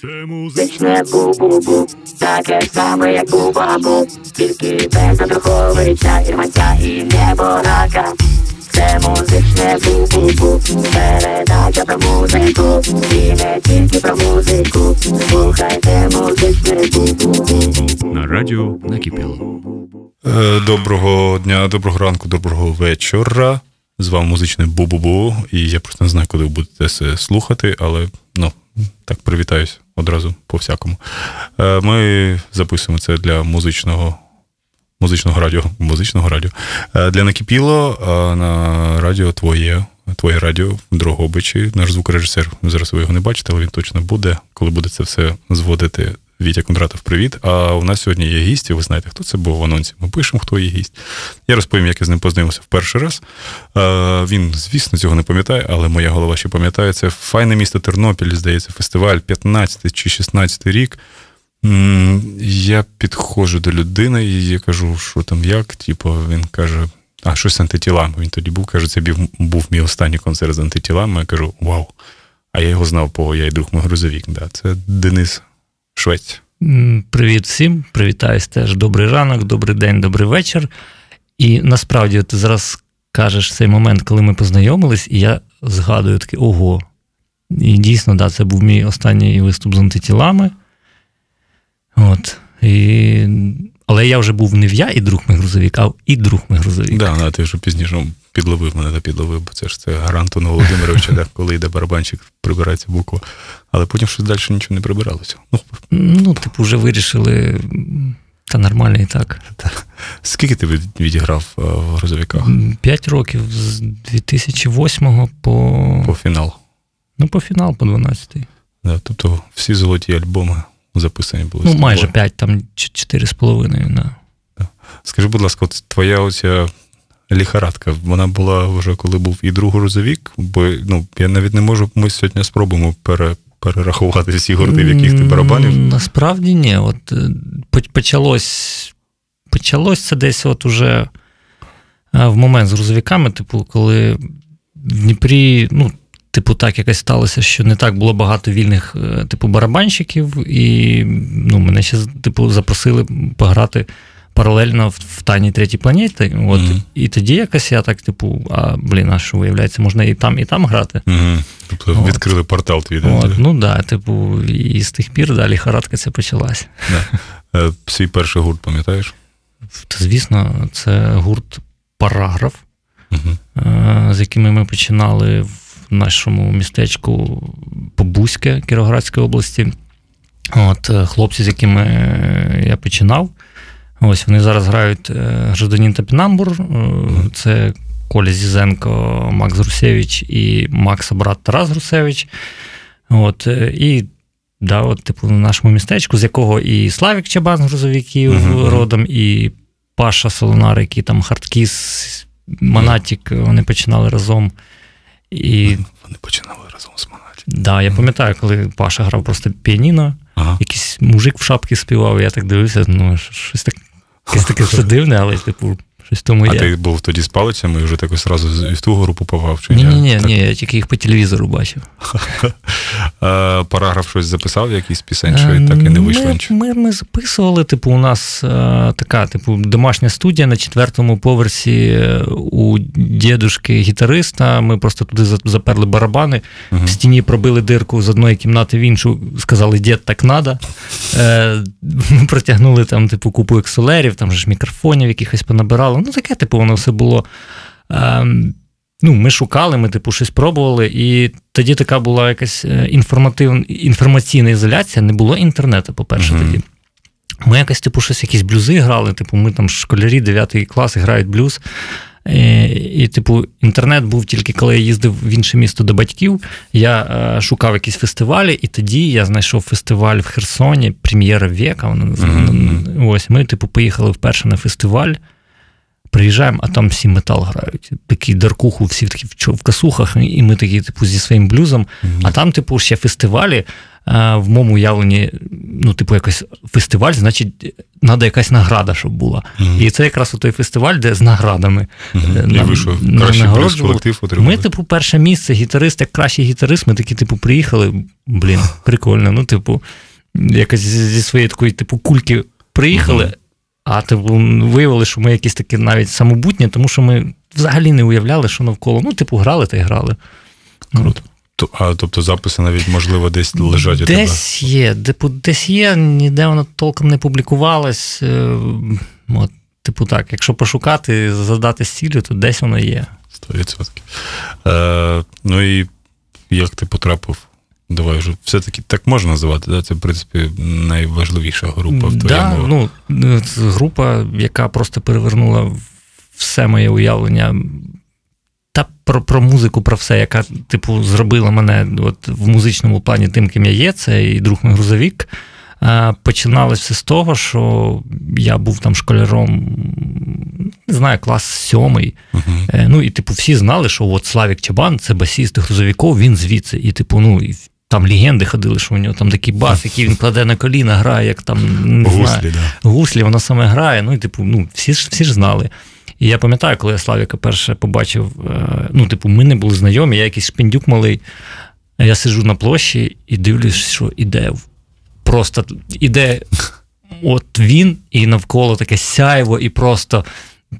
Це музичне бу-бу-бу, таке саме, як бу-бабу, тільки без Андруховича, Ірманця і Неборака. Це музичне бу-бу-бу, передача про музику, і не тільки про музику. Слухайте музичне бу-бу-бу. На радіо накипіло. Е, Доброго дня, доброго ранку, доброго вечора. З вами музичне Бу-Бу-Бу. І я просто не знаю, коли ви будете це слухати, але ну, так привітаюсь одразу по всякому. Е, Ми записуємо це для музичного. Музичного радіо, музичного радіо. Е, Для накипіло на радіо твоє, твоє радіо в Дрогобичі. Наш звукорежисер, зараз ви його не бачите, але він точно буде, коли буде це все зводити. Вітя Кондратов, привіт. А у нас сьогодні є гість, і ви знаєте, хто це був в анонсі. Ми пишемо, хто є гість. Я розповім, як я з ним познайомився в перший раз. Він, звісно, цього не пам'ятає, але моя голова ще пам'ятає. Це файне місто Тернопіль, здається, фестиваль 15 чи 16 рік. Я підходжу до людини, і я кажу, що там як. Типу, він каже, а щось з антитілами. Він тоді був, каже, це був, був мій останній концерт з антитілами. Я кажу, вау. А я його знав, по я і друг мій грузовік. Да. Це Денис Швець. Привіт всім, привітаюсь теж. Добрий ранок, добрий день, добрий вечір. І насправді ти зараз кажеш цей момент, коли ми познайомились, і я згадую таке, ого. І дійсно, да, це був мій останній виступ з антитілами. От. І... Але я вже був не в я і друг мій грузовік, а і друг мій грузовік. Да, да, ти вже пізніше підловив мене та підловив, бо це ж це Гарантон Володимировича, да, коли йде барабанщик, прибирається буква. Але потім щось далі нічого не прибиралося. Ну, Ну, типу, вже вирішили, та нормально і так. скільки ти відіграв е, в грузовиках П'ять років з 2008 по, по фінал? ну, по фінал, по 12. Да, тобто всі золоті альбоми записані були. Ну, майже 5, там 4,5. Да. Скажи, будь ласка, от твоя оця ліхарадка, вона була вже коли був і друг грузовік, бо ну, я навіть не можу, ми сьогодні спробуємо пере, перерахувати всі гурти, в яких ти барабанів. Насправді ні. От, е, почалось, почалось це десь от уже е, в момент з грузовиками, типу, коли в Дніпрі, ну, типу, так якось сталося, що не так було багато вільних, е, типу, барабанщиків, і ну, мене ще типу, запросили пограти. Паралельно в, в Тайній третій планеті. От, Мгм. І тоді якось я так, типу, а блін, а що виявляється, можна і там, і там грати. Угу. Тобто От. відкрили портал твій. да? От, ну да, типу, і з тих пір далі харадка це почалась. Е, Свій перший гурт, пам'ятаєш? Та, звісно, це гурт Параграф, е, з якими ми починали в нашому містечку Побузьке Кіровоградської області. От, е, хлопці, з якими е, я починав. Ось вони зараз грають е, гражданін Топінамбур. Е, Це Коля Зізенко, Макс Грусевич і Макса брат Тарас Грусевич. От, і да, от, типу, в нашому містечку, з якого і Славік Чабан з грузовиків Мгм. родом, і Паша Солонар, який там Хардкіс, Монатік, вони починали разом. І Вони починали разом з Монаті. да, я пам'ятаю, коли Паша грав просто піаніно, Ага. якийсь мужик в шапці співав, я так дивився, ну, щось так, якесь таке все дивне, але, типу, щось тому А є. ти був тоді з палицями і вже так ось одразу і в ту групу попав? Чи Ні, ні, ні, Так. ні, я тільки їх по телевізору бачив. Е, Параграф щось записав, якийсь пісень, що і так і не вийшло Е, ми. Ми, ми записували, типу, у нас е, така, типу, домашня студія на четвертому поверсі е, у дідушки гітариста. Ми просто туди заперли барабани, Мгм. в стіні пробили дирку з одної кімнати в іншу, сказали, дід, так надо. Е, ми протягнули там, типу, купу екселерів, там же ж мікрофонів якихось понабирали. Ну, таке, типу, воно все було. Ем, Ну, ми шукали, ми, типу, щось пробували, і тоді така була якась е, інформативна інформаційна ізоляція, не було інтернету, по-перше, Мгм. тоді. Ми якось, типу, щось якісь блюзи грали, типу, ми там школярі 9 клас грають блюз. І, і, типу, інтернет був тільки коли я їздив в інше місто до батьків. Я е, шукав якісь фестивалі, і тоді я знайшов фестиваль в Херсоні, прем'єра века. Вона. Мгм. Ось ми, типу, поїхали вперше на фестиваль. Приїжджаємо, а там всі метал грають. Такий даркуху, всі такі в, касухах, і ми такі, типу, зі своїм блюзом. А там, типу, ще фестивалі. е, В моєму уявленні ну, типу, якийсь фестиваль, значить, треба якась награда, щоб була. Mm-hmm. І це якраз той фестиваль, де з наградами. Mm-hmm. І вийшов кращий колектив отримали. Ми, типу, перше місце, гітарист, як кращий гітарист, ми такі, типу, приїхали. Блін, прикольно. Ну, типу, якось зі своєї такої, типу, кульки приїхали. А типу, виявили, що ми якісь такі навіть самобутні, тому що ми взагалі не уявляли, що навколо. Ну, типу, грали та й грали. Круто. А тобто записи навіть, можливо, десь лежать у тебе? Десь є, типу, десь є, ніде воно толком не публікувалось. Е, от, Типу так, якщо пошукати, задати з цілю, то десь воно є. 100%. Е, Ну і як ти потрапив? Давай вже все-таки так можна називати, да? це, в принципі, найважливіша група в твоєму. Да, ну, Група, яка просто перевернула все моє уявлення та про про музику, про все, яка, типу, зробила мене от в музичному плані тим, ким я є, це і друг мій грузовік. Починалося все з того, що я був там школяром, не знаю, клас сьомий. Uh-huh. Ну, і, типу, всі знали, що от Славік Чабан це басіст грузовиків, він звідси. І, типу, ну, і там легенди ходили, що у нього там такий бас, який він кладе на коліна, грає, як там не гуслі, знаю, да. гуслі, вона саме грає. Ну, і, типу, ну, всі ж всі ж знали. І я пам'ятаю, коли я Славіка перше побачив, е, ну, типу, ми не були знайомі, я якийсь шпіндюк малий. Я сиджу на площі і дивлюсь, що іде. Просто іде от він, і навколо таке сяйво, і просто.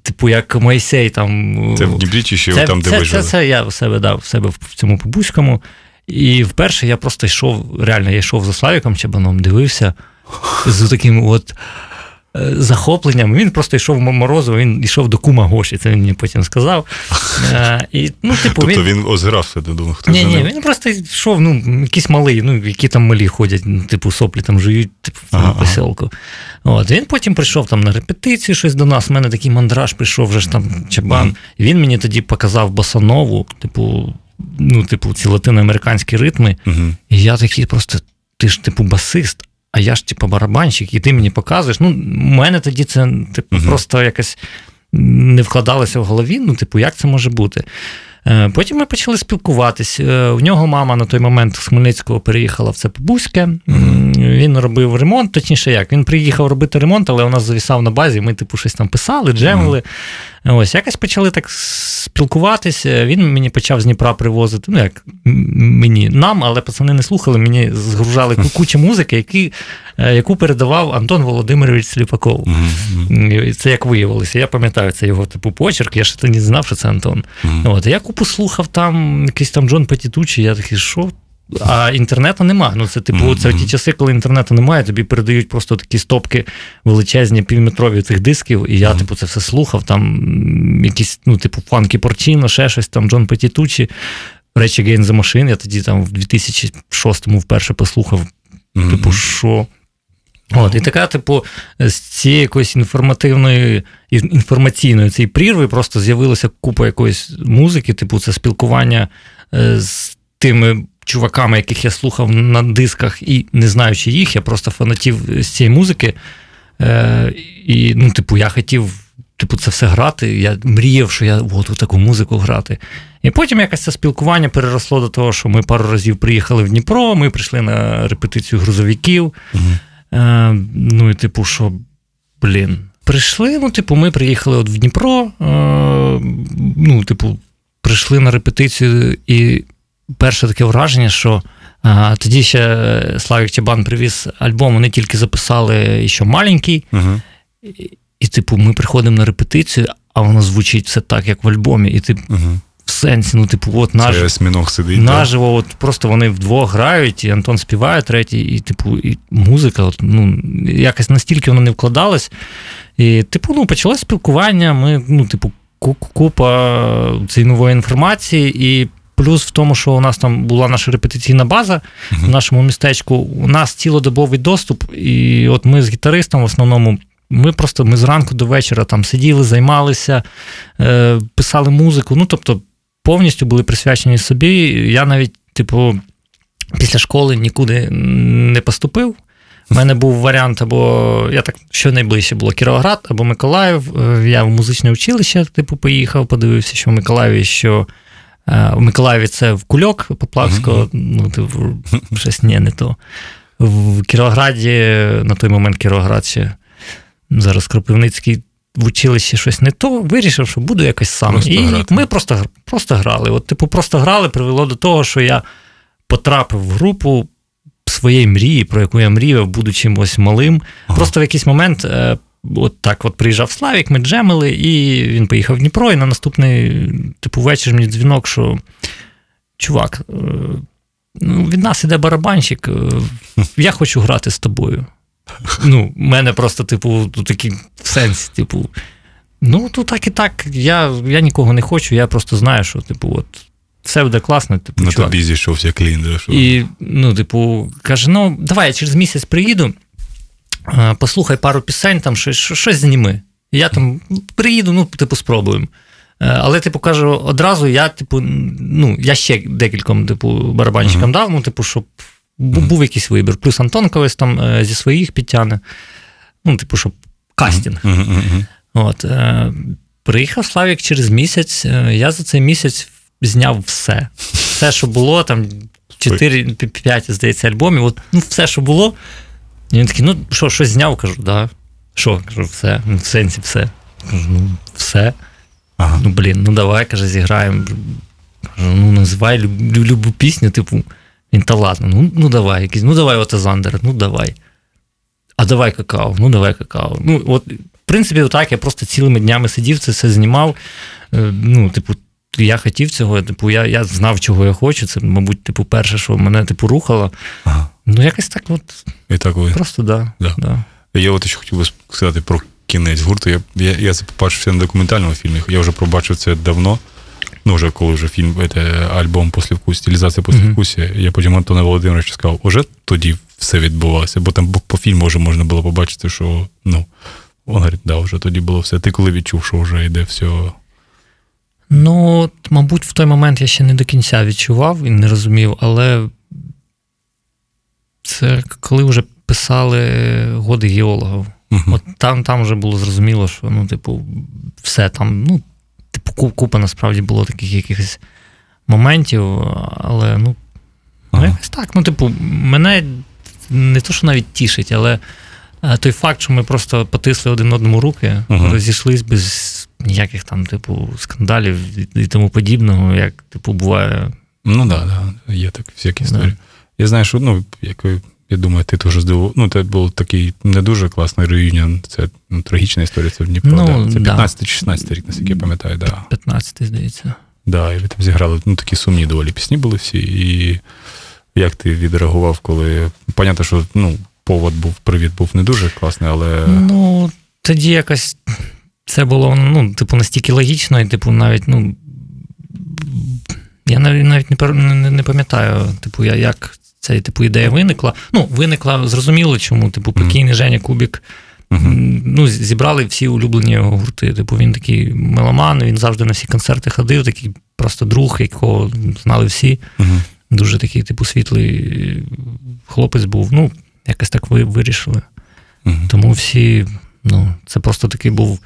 Типу, як Мойсей там. Це в Дніпрі чи ще це, там, де це, ви жили? Це, це я в себе дав в себе в цьому побузькому. І вперше я просто йшов, реально, я йшов за Славіком Чабаном, дивився з таким от. Е, захопленням. Він просто йшов в Морозово, він йшов до кума Гоші, це він мені потім сказав. Е, і, ну, типу, Тобто він, він озирався, ти думав, хто Ні, ні, він просто йшов, ну, якийсь малий, ну, які там малі ходять, ну, типу, соплі там жують, типу, ага, поселку. От, Він потім прийшов там на репетицію щось до нас. У мене такий мандраж прийшов вже ж там чабан. Mm. Він мені тоді показав босанову, типу, ну, типу, ці латиноамериканські ритми. Mm-hmm. І я такий просто, ти ж, типу, басист а я ж типу барабанщик, і ти мені показуєш. Ну, у мене тоді це типу, uh просто якось не вкладалося в голові. Ну, типу, як це може бути? Е, потім ми почали спілкуватись. Е, у нього мама на той момент з Хмельницького переїхала в це Побузьке. Він робив ремонт, точніше, як він приїхав робити ремонт, але у нас завісав на базі. Ми, типу, щось там писали, джемили. Ось якось почали так спілкуватися. Він мені почав з Дніпра привозити. Ну, як мені нам, але пацани не слухали, мені згружали кучу музики, які, е, яку передавав Антон Володимирович Сліпаков. Mm-hmm. Це як виявилося. Я пам'ятаю, це його типу почерк, я ще не знав, що це Антон. Mm-hmm. От, Я купу слухав там якийсь там Джон Петітучі, я такий, що а інтернету немає. Ну, це типу, mm-hmm. це ті часи, коли інтернету немає, тобі передають просто такі стопки величезні, півметрові цих дисків, і я, mm-hmm. типу, це все слухав. Там якісь, ну, типу, Фанкі Порчино, ще щось там, Джон Петітучі, речі Гейн за машин. Я тоді там в 2006-му вперше послухав. Mm-hmm. Типу, що. От, І така, типу, з цієї якоїсь інформативної, інформаційної цієї прірви просто з'явилася купа якоїсь музики, типу, це спілкування е, з тими чуваками, яких я слухав на дисках, і не знаючи їх, я просто фанатів з цієї музики. Е, І, ну, типу, я хотів типу, це все грати. Я мріяв, що я от таку музику грати. І потім якось це спілкування переросло до того, що ми пару разів приїхали в Дніпро, ми прийшли на репетицію грузовиків. Угу. Е, Ну, і, типу, що, блін. Прийшли, ну, типу, ми приїхали от в Дніпро. Е, ну, типу, прийшли на репетицію і перше таке враження, що а, тоді ще Славік Чабан привіз альбом, вони тільки записали що маленький. uh І, і, типу, ми приходимо на репетицію, а воно звучить все так, як в альбомі. І типу, uh в сенсі, ну, типу, от наживо, сидить, наживо, от просто вони вдвох грають, і Антон співає третій, і, типу, і музика, от, ну, якось настільки воно не вкладалось. І, типу, ну, почалось спілкування. Ми, ну, типу, купа цієї нової інформації, і Плюс в тому, що у нас там була наша репетиційна база в нашому містечку. У нас цілодобовий доступ, і от ми з гітаристом в основному. Ми просто ми зранку до вечора там сиділи, займалися, е, писали музику. Ну, тобто, повністю були присвячені собі. Я навіть, типу, після школи нікуди не поступив. У мене був варіант, або я так що найближче було Кіровоград або Миколаїв. Е, я в музичне училище, типу, поїхав, подивився, що в Миколаєві що в Миколаєві це в Кульок Поплавського, ну, щось ні, не то. в Кіровограді, на той момент Кіровоград ще зараз Кропивницький в училищі щось не то, вирішив, що буду якось сам. Просто і грати. ми просто, просто грали. От, типу, просто грали, привело до того, що я потрапив в групу своєї мрії, про яку я мріяв, будучи ось малим. Ага. Просто в якийсь момент. От так от приїжджав Славік, ми джемили, і він поїхав в Дніпро, і на наступний, типу, вечір мені дзвінок, що чувак, е, ну, від нас іде барабанщик, е, я хочу грати з тобою. Ну, в мене просто, типу, такий в сенсі, типу, ну, то так і так, я, я нікого не хочу, я просто знаю, що, типу, от, все буде класно, типу, На чувак. тобі зійшовся клін. що- І, ну, типу, каже: ну, давай я через місяць приїду, послухай пару пісень, там щось, щось- зніми. Я там приїду, ну, типу, спробуємо. Е, Але, типу, кажу, одразу я, типу, ну, я ще декільком, типу, барабанщикам Мгм. дав, ну, типу, щоб бу- був якийсь вибір. Плюс Антон колись там е, зі своїх підтягне. Ну, типу, щоб мгм, мгм. От, е, приїхав Славік через місяць. Я за цей місяць зняв все. Все, що було, там 4-5, здається, альбомів. От, ну, все, що було. І він такий, ну, що, щось зняв? Кажу, да. Що? Кажу, все. Ну, в сенсі все. Кажу, ну, все. Ага. Ну, блін, ну давай, каже, зіграємо. Кажу, ну, називай любу, любу пісню, типу, він та ладно, ну, ну давай, якийсь, ну давай Отазандер, ну давай. А давай какао, ну давай какао. Ну, от, в принципі, отак, я просто цілими днями сидів, це все знімав. Е, Ну, типу, я хотів цього, типу, я, я знав, чого я хочу. Це, мабуть, типу, перше, що мене типу, рухало. Ага. Ну, якось так, от, І так ви. просто да. Да. да. Я от ще хотів би сказати про кінець гурту. Я, я, я це побачив на документальному фільмі. Я вже побачив це давно. Ну, вже коли вже фільм, це, альбом послівкусі, стилізація послівкусі, я потім Антона Володимировича сказав, уже тоді все відбувалося, бо там по- по фільму вже можна було побачити, що ну, він говорить, да, вже тоді було все. Ти коли відчув, що вже йде все. Ну, мабуть, в той момент я ще не до кінця відчував і не розумів, але це коли вже писали годи геологів. Мгм. От там, там вже було зрозуміло, що ну, типу, все там, ну, типу, купа насправді було таких якихось моментів, але ну, ну Ага. якось так. Ну, типу, мене не то, що навіть тішить, але е, той факт, що ми просто потисли один одному руки, Ага. розійшлись без ніяких там, типу, скандалів і, тому подібного, як, типу, буває. Ну так, да, да, є так всякі Да. Я знаю, що ну, як я думаю, ти теж здивував. Ну, це був такий не дуже класний реюніон. Це ну, трагічна історія, це в Дніпро. Ну, да. Це 15-16 рік, наскільки я пам'ятаю, да. 15, здається. Да, і ви там зіграли ну, такі сумні доволі пісні були всі. І як ти відреагував, коли. Понятно, що ну, повод був, привід був не дуже класний, але. Ну, тоді якось це було, ну, типу, настільки логічно, і, типу, навіть, ну. Я навіть навіть не, не, не пам'ятаю, типу, як ця типу, ідея виникла. Ну, виникла, зрозуміло, чому, типу, покійний Женя Кубік. М, Ну, зібрали всі улюблені його гурти. Типу, він такий меломан, він завжди на всі концерти ходив, такий просто друг, якого знали всі. Мгм. Дуже такий, типу, світлий хлопець був. Ну, якось так ви вирішили. Мгм. Тому всі, ну, це просто такий був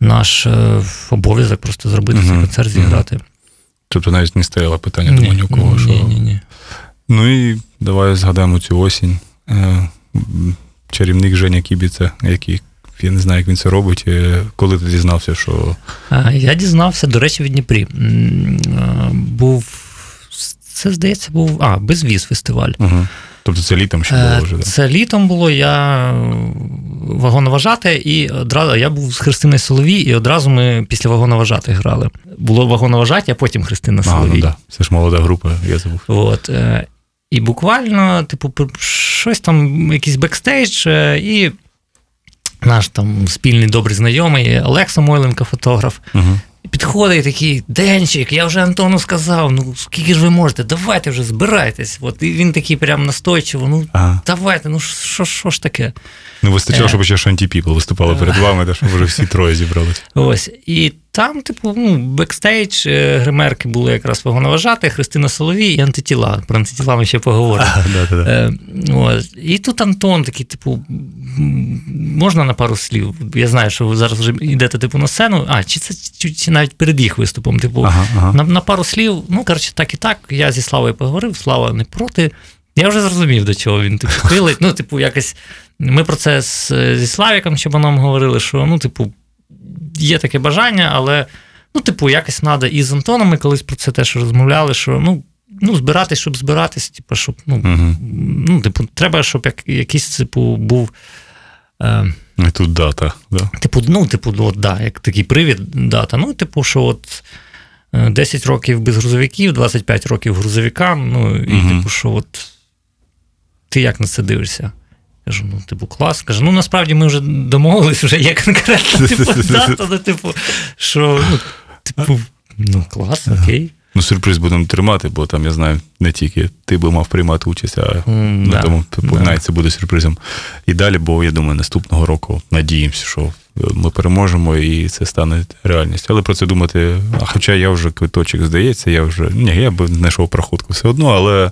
наш е, обов'язок просто зробити цей концерт, зіграти. Тобто навіть не стояло питання, думаю, ні у кого. ні, що... ні, ні. Ну і давай згадаємо цю осінь. Е, Чарівник Женя Кібіця, який я не знаю, як він це робить. е, Коли ти дізнався, що Я дізнався, до речі, в Дніпрі. Був, це, здається, був. А, безвіз фестиваль. угу. тобто це літом ще було вже. Да? Це літом було, я вагоноважати, і одразу я був з Христиною Соловій, і одразу ми після вагоноважати грали. Було вагоноважаті, а потім Христина А, Соловій. ну да. Це ж молода група, я забув. От, е, і буквально, типу, щось там, якийсь бекстейдж, е, і наш там спільний добрий знайомий Олег Самойленко, фотограф, Угу. підходить такий, Денчик, я вже Антону сказав, ну скільки ж ви можете, давайте вже збирайтесь. От, і він такий прям настойчиво, ну Ага. давайте, ну що ж таке? Ну, вистачало, Е. щоб ще Shanti People виступали перед вами, та щоб вже всі троє зібралися. Ось. І там, типу, ну, бекстейдж, е, гримерки були якраз вагоноважати, Христина Соловій і антитіла. Про антитіла ми ще поговоримо. Да, да, да. Е, ось. І тут Антон такий, типу, можна на пару слів? Я знаю, що ви зараз вже йдете типу, на сцену. А, чи це чи, чи навіть перед їх виступом? Типу, Ага, ага. на, на пару слів, ну, коротше, так і так. Я зі Славою поговорив, Слава не проти. Я вже зрозумів, до чого він типу, хилить. Ну, типу, якось. Ми про це з, зі Славіком Чебаном говорили, що ну, типу, є таке бажання, але ну, типу, якось треба. І з Антоном ми колись про це теж розмовляли, що ну, ну, збиратись, щоб збиратись, типу, щоб, ну, Угу. ну, типу, треба, щоб як, якийсь типу, був. Е, І тут дата. Да? Типу, ну, типу, от, да, як такий привід дата. Ну, типу, що от е, 10 років без грузовиків, 25 років грузовикам. Ну, і, Мгм. типу, що от ти як на це дивишся? Кажу, ну, типу, клас. Каже, ну насправді ми вже домовились, вже є конкретна типу, дата, ну, типу, що, ну, типу, ну, клас, окей. Ну, сюрприз будемо тримати, бо там, я знаю, не тільки ти би мав приймати участь, а mm, ну, да, тому да. навіть це буде сюрпризом. І далі, бо я думаю, наступного року надіємося, що ми переможемо і це стане реальністю. Але про це думати, а хоча я вже квиточок здається, я вже ні, я б знайшов проходку все одно, але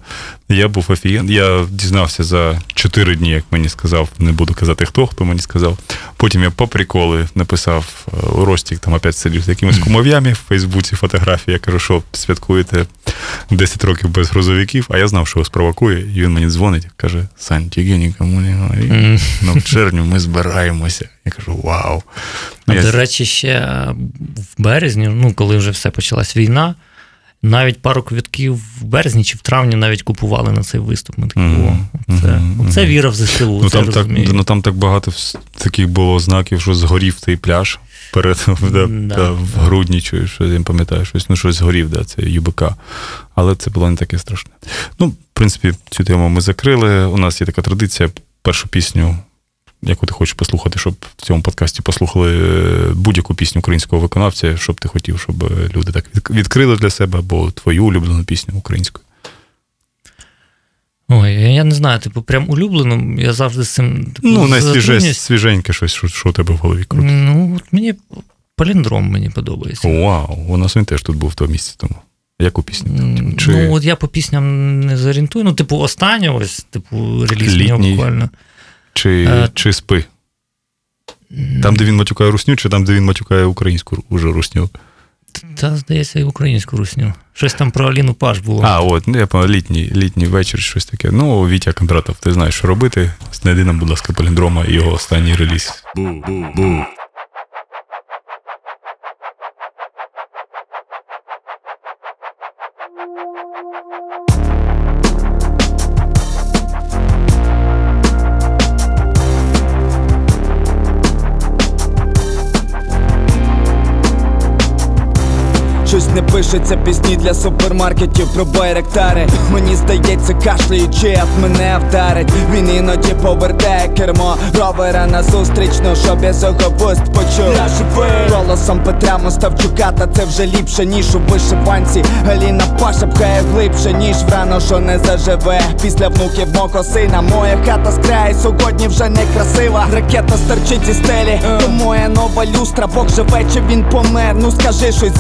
я був офіген. Я дізнався за 4 дні, як мені сказав, не буду казати хто, хто мені сказав. Потім я по приколи написав е, у Ростік, там опять сидів з якимись кумов'ями в Фейсбуці фотографії. Я кажу, що святкуєте 10 років без грузовиків, а я знав, що його спровокує, і він мені дзвонить, каже: Сань, тільки нікому не говори. Ну, в червні ми збираємося. Я кажу, вау. А, Я- До речі, ще е, в березні, ну, коли вже все почалась війна, навіть пару квитків в березні чи в травні навіть купували на цей виступ. Ми такі, Мгм, о, мгм, оце мгм. віра в ЗСУ. Ну це там, так, ну там так багато таких було знаків, що згорів той пляж перед да, Да. да, в грудні, чи що я пам'ятаю, щось, ну щось згорів, да, це ЮБК. Але це було не таке страшне. Ну, в принципі, цю тему ми закрили. У нас є така традиція, першу пісню, яку ти хочеш послухати, щоб в цьому подкасті послухали е, будь-яку пісню українського виконавця, щоб ти хотів, щоб е, люди так відкрили для себе, або твою улюблену пісню українською. Ой, я не знаю, типу, прям улюблено, я завжди з цим. Типу, Ну, найсвіже, свіженьке щось, що, що у тебе в голові крутить. Ну, от мені паліндром мені подобається. Вау, у нас він теж тут був того місяця тому. Яку пісню? Чи... Ну, от я по пісням не зорієнтую. Ну, типу, останнє, ось, типу, реліз Літній. буквально. Чи, Е, чи спи? Там, де він матюкає русню, чи там, де він матюкає українську уже русню? Та, здається, і українську русню. Щось там про Аліну Паш було. А, от, ну, я пам'ятаю, літній, літній вечір, щось таке. Ну, Вітя Кондратов, ти знаєш, що робити. Знайди нам, будь ласка, паліндрома і його останній реліз. Щось пишеться пісні для супермаркетів про байректари Мені здається, кашляючи, ад мене вдарить Він іноді повертає кермо ровера назустріч, ну щоб я вуст почув. Я живий. Голосом Петра Моставчука, та це вже ліпше, ніж у вишиванці. Галіна Паша пхає глибше, ніж врано, що не заживе. Після внуків мого сина Моя хата з краю сьогодні вже не красива. Ракета стерчить із стелі, то моя нова люстра. Бог живе, чи він помер, ну скажи щось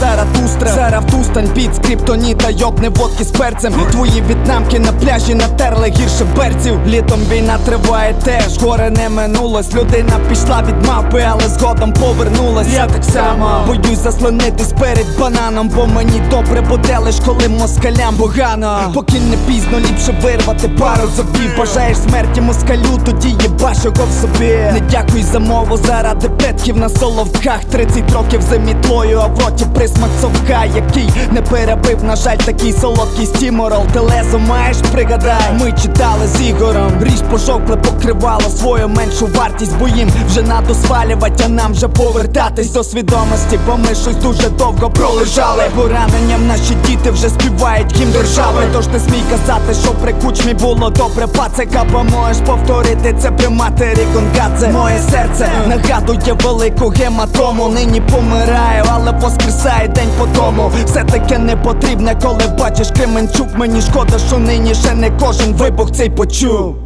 Зараз в тустань під скриптоніта, йобне водки з перцем. Твої в'єтнамки на пляжі натерли гірше берців. Літом війна триває теж, горе не минулось. Людина пішла від мапи, але згодом повернулась. Я так само боюсь заслонитись перед бананом Бо мені добре буде лиш коли москалям погано. Поки не пізно, ліпше вирвати пару зубів Бажаєш смерті москалю, тоді їбаш його в собі. Не дякуй за мову заради предків на соловках. 30 років за мітлою, а в роті присмак совка Який не перебив, на жаль, такий солодкий стіморол Телезу маєш, пригадай. Ми читали з Ігором Ріж пожовкле покривало свою меншу вартість Бо їм вже надо свалювати, а нам вже повертатись до свідомості Бо ми щось дуже довго пролежали. Пораненням наші діти вже співають гімн держави. Тож не смій казати, що при кучмі було добре. Пацика Бо можеш повторити це при матері Конгадзе. Моє серце нагадує велику гематому. Нині помираю, але воскресає день по тому Все таке не потрібне, коли бачиш Кременчук Мені шкода, що нині ще не кожен вибух цей почув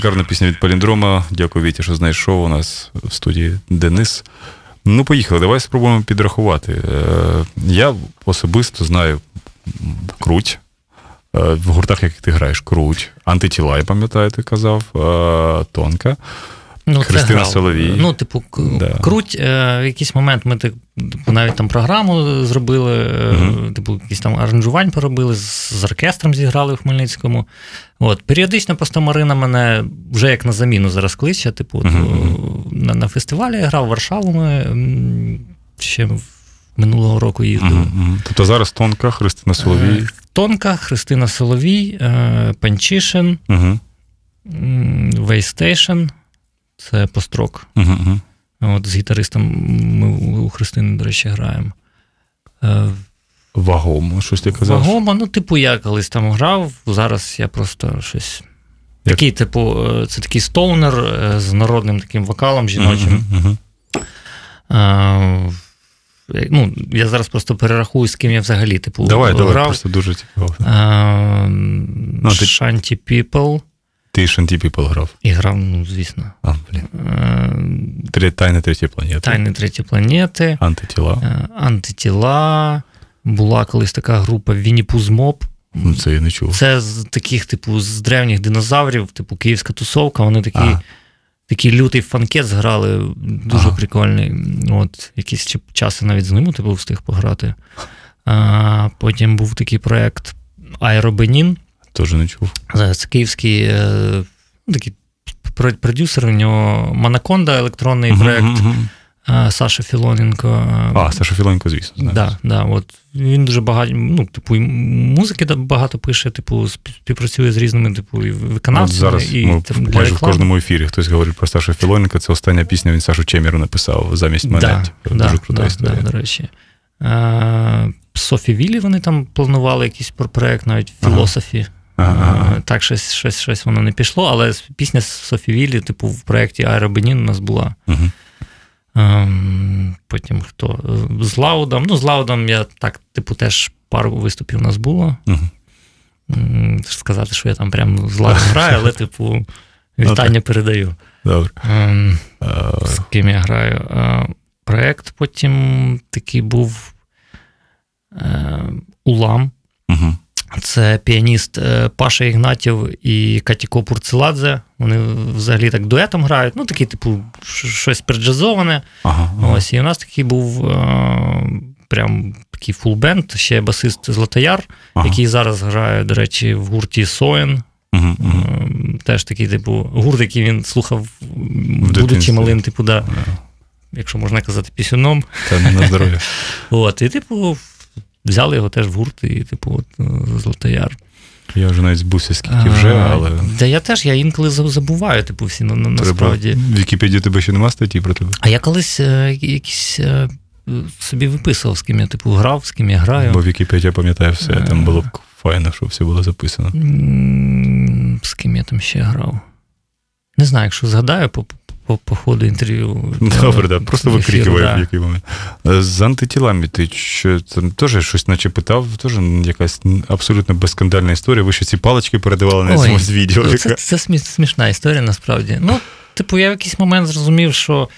шикарна пісня від Паліндрома. Дякую, Віті, що знайшов у нас в студії Денис. Ну, поїхали, давай спробуємо підрахувати. Е, Я особисто знаю круть. Е, В гуртах, яких ти граєш, круть. Антитіла, я пам'ятаю, ти казав, е, тонка. Ну, Христина. Соловій. Ну, типу, Да. круть. Е, в якийсь момент ми типу, навіть там програму зробили, Мгм. типу, якісь там аранжувань поробили, з, з оркестром зіграли в Хмельницькому. От, періодично просто Марина мене вже як на заміну зараз кличе. Типу, Мгм. на, на фестивалі я грав в Варшаву. Ми ще минулого року їздили. Мгм. Тобто зараз ТОНКА, Христина Соловій. Е, ТОНКА, Христина Соловій, Панчишин, Угу. Вейстейшн. Це построк. Угу. От з гітаристом ми у Христини, до речі, граємо. Е, Вагомо, щось ти казав. Вагомо, ну, типу, я колись там грав, зараз я просто щось. Як? Такий, типу, е, це такий стоунер е, з народним таким вокалом жіночим. Мгм. Е, Ну, я зараз просто перерахую, з ким я взагалі, типу, Давай, давай, грав. просто дуже цікаво. Ну, ти- Shanty People. Ти People грав. І грав, ну, звісно. А, блін. Е, Три тайни третьої планети. Тайни треті планети. Антитіла. Е, Антитіла. Була колись така група Вінні-Пузмоб. Ну, це я не чув. Це з таких, типу, з древніх динозаврів, типу київська тусовка. Вони такі, такий лютий фанкет зграли, дуже Ага. прикольний. От, якісь часи навіть з ними типу, встиг пограти. А, потім був такий проект Аеробенін. Теж не чув. Це київський е, такий продюсер, у нього Манаконда, електронний Мгм, проект Саша Філоненко. А, Саша Філонько, звісно. знаю. Да, да, от. Він дуже багато, ну, типу, і музики багато пише, типу, співпрацює з різними, типу, і От зараз і ми там, майже в кожному ефірі хтось говорить про Сашу Філоненка. Це остання пісня, він Сашу Чеміру написав замість мене. Да, Типу, да, Дуже крута да, історія. Да, до речі. Е, Софі Віллі вони там планували якийсь про проект, навіть філософі. Ага, ага. Е, Так, щось, щось, щось воно не пішло, але пісня з Софі Віллі, типу, в проєкті Аеробенін у нас була. Мгм. Ем, Потім хто? З Лаудом. Ну, з Лаудом я так, типу, теж пару виступів у нас було. М, Сказати, що я там прям з Лаудом граю, але, типу, вітання передаю. Добре. Ем, Е, З ким я граю. Е, Проект потім такий був Улам. мгм. Це піаніст е, Паша Ігнатів і Катіко Пурцеладзе. Вони взагалі так дуетом грають. Ну, такий, типу, щось переджазоване. Ага, ага. Ось, і у нас такий був е, прям такий full band, ще басист Златояр, Ага. який зараз грає, до речі, в гурті Soen. Мгм, мгм. Е, Теж такий, типу, гурт, який він слухав, будучи дитинстві. малим, типу, да, якщо можна казати, пісюном. Та не на здоров'я. От, і, типу, взяли його теж в гурт, і, типу, от, е, Златояр. Я вже навіть збувся, скільки вже, але Да я теж, я інколи забуваю, типу, всі на, на, насправді. В Вікіпедії тебе ще нема статті про тебе. А я колись е, якісь е, собі виписував, з ким я типу грав, з ким я граю. Бо Вікіпедія пам'ятає все, Е. там було б файно, щоб все було записано. З ким я там ще грав. Не знаю, якщо згадаю по, по, ходу інтерв'ю. Добре, да, просто викрикував да. в який момент. Е, З антитілами ти що там теж щось наче питав, теж якась абсолютно безскандальна історія. Ви ще ці палички передавали на якомусь відео. Ну, Це, це смішна історія, насправді. Ну, типу, я в якийсь момент зрозумів, що.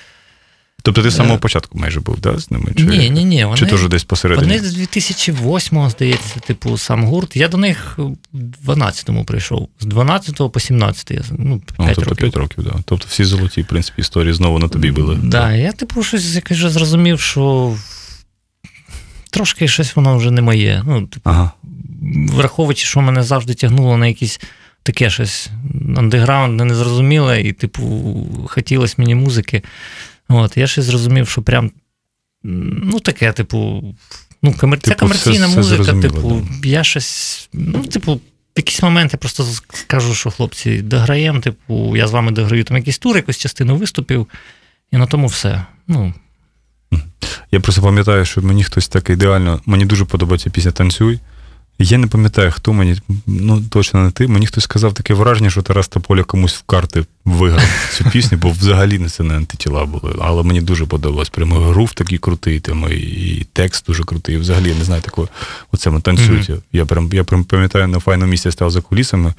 Тобто ти з самого початку майже був, да, з ними? Чи, Ні, ні, ні. Вони, чи теж десь посередині? вони з 2008-го, здається, типу, сам гурт. Я до них в 12-му прийшов. З 12 по 17 я ну, 5 Ну, тобто років. 5 років, да. Тобто всі золоті, в принципі, історії знову на тобі були. Да, я, типу, щось якось вже зрозумів, що трошки щось воно вже не моє. Ну, типу, Ага. враховуючи, що мене завжди тягнуло на якісь таке щось андеграундне, незрозуміле, і, типу, хотілося мені музики. От, я щось зрозумів, що прям, ну, таке, типу, ну, комер... це Типу, комерційна все- все музика, зрозуміло, типу, я щось, ну, типу. В якийсь момент я просто скажу, що хлопці, дограємо, типу, я з вами дограю там якийсь тур, якусь частину виступів, і на тому все. Ну, Я просто пам'ятаю, що мені хтось так ідеально. Мені дуже подобається пісня Танцюй. Я не пам'ятаю, хто мені, ну точно не ти. Мені хтось сказав таке враження, що Тарас Тополя комусь в карти виграв цю пісню, бо взагалі не це не антитіла були. Але мені дуже подобалось. Прямо грув такий крутий, там, і, текст дуже крутий. І взагалі я не знаю такого. Оце ми танцюють. Mm-hmm. Я прям я прям пам'ятаю, на файному місці став за кулісами,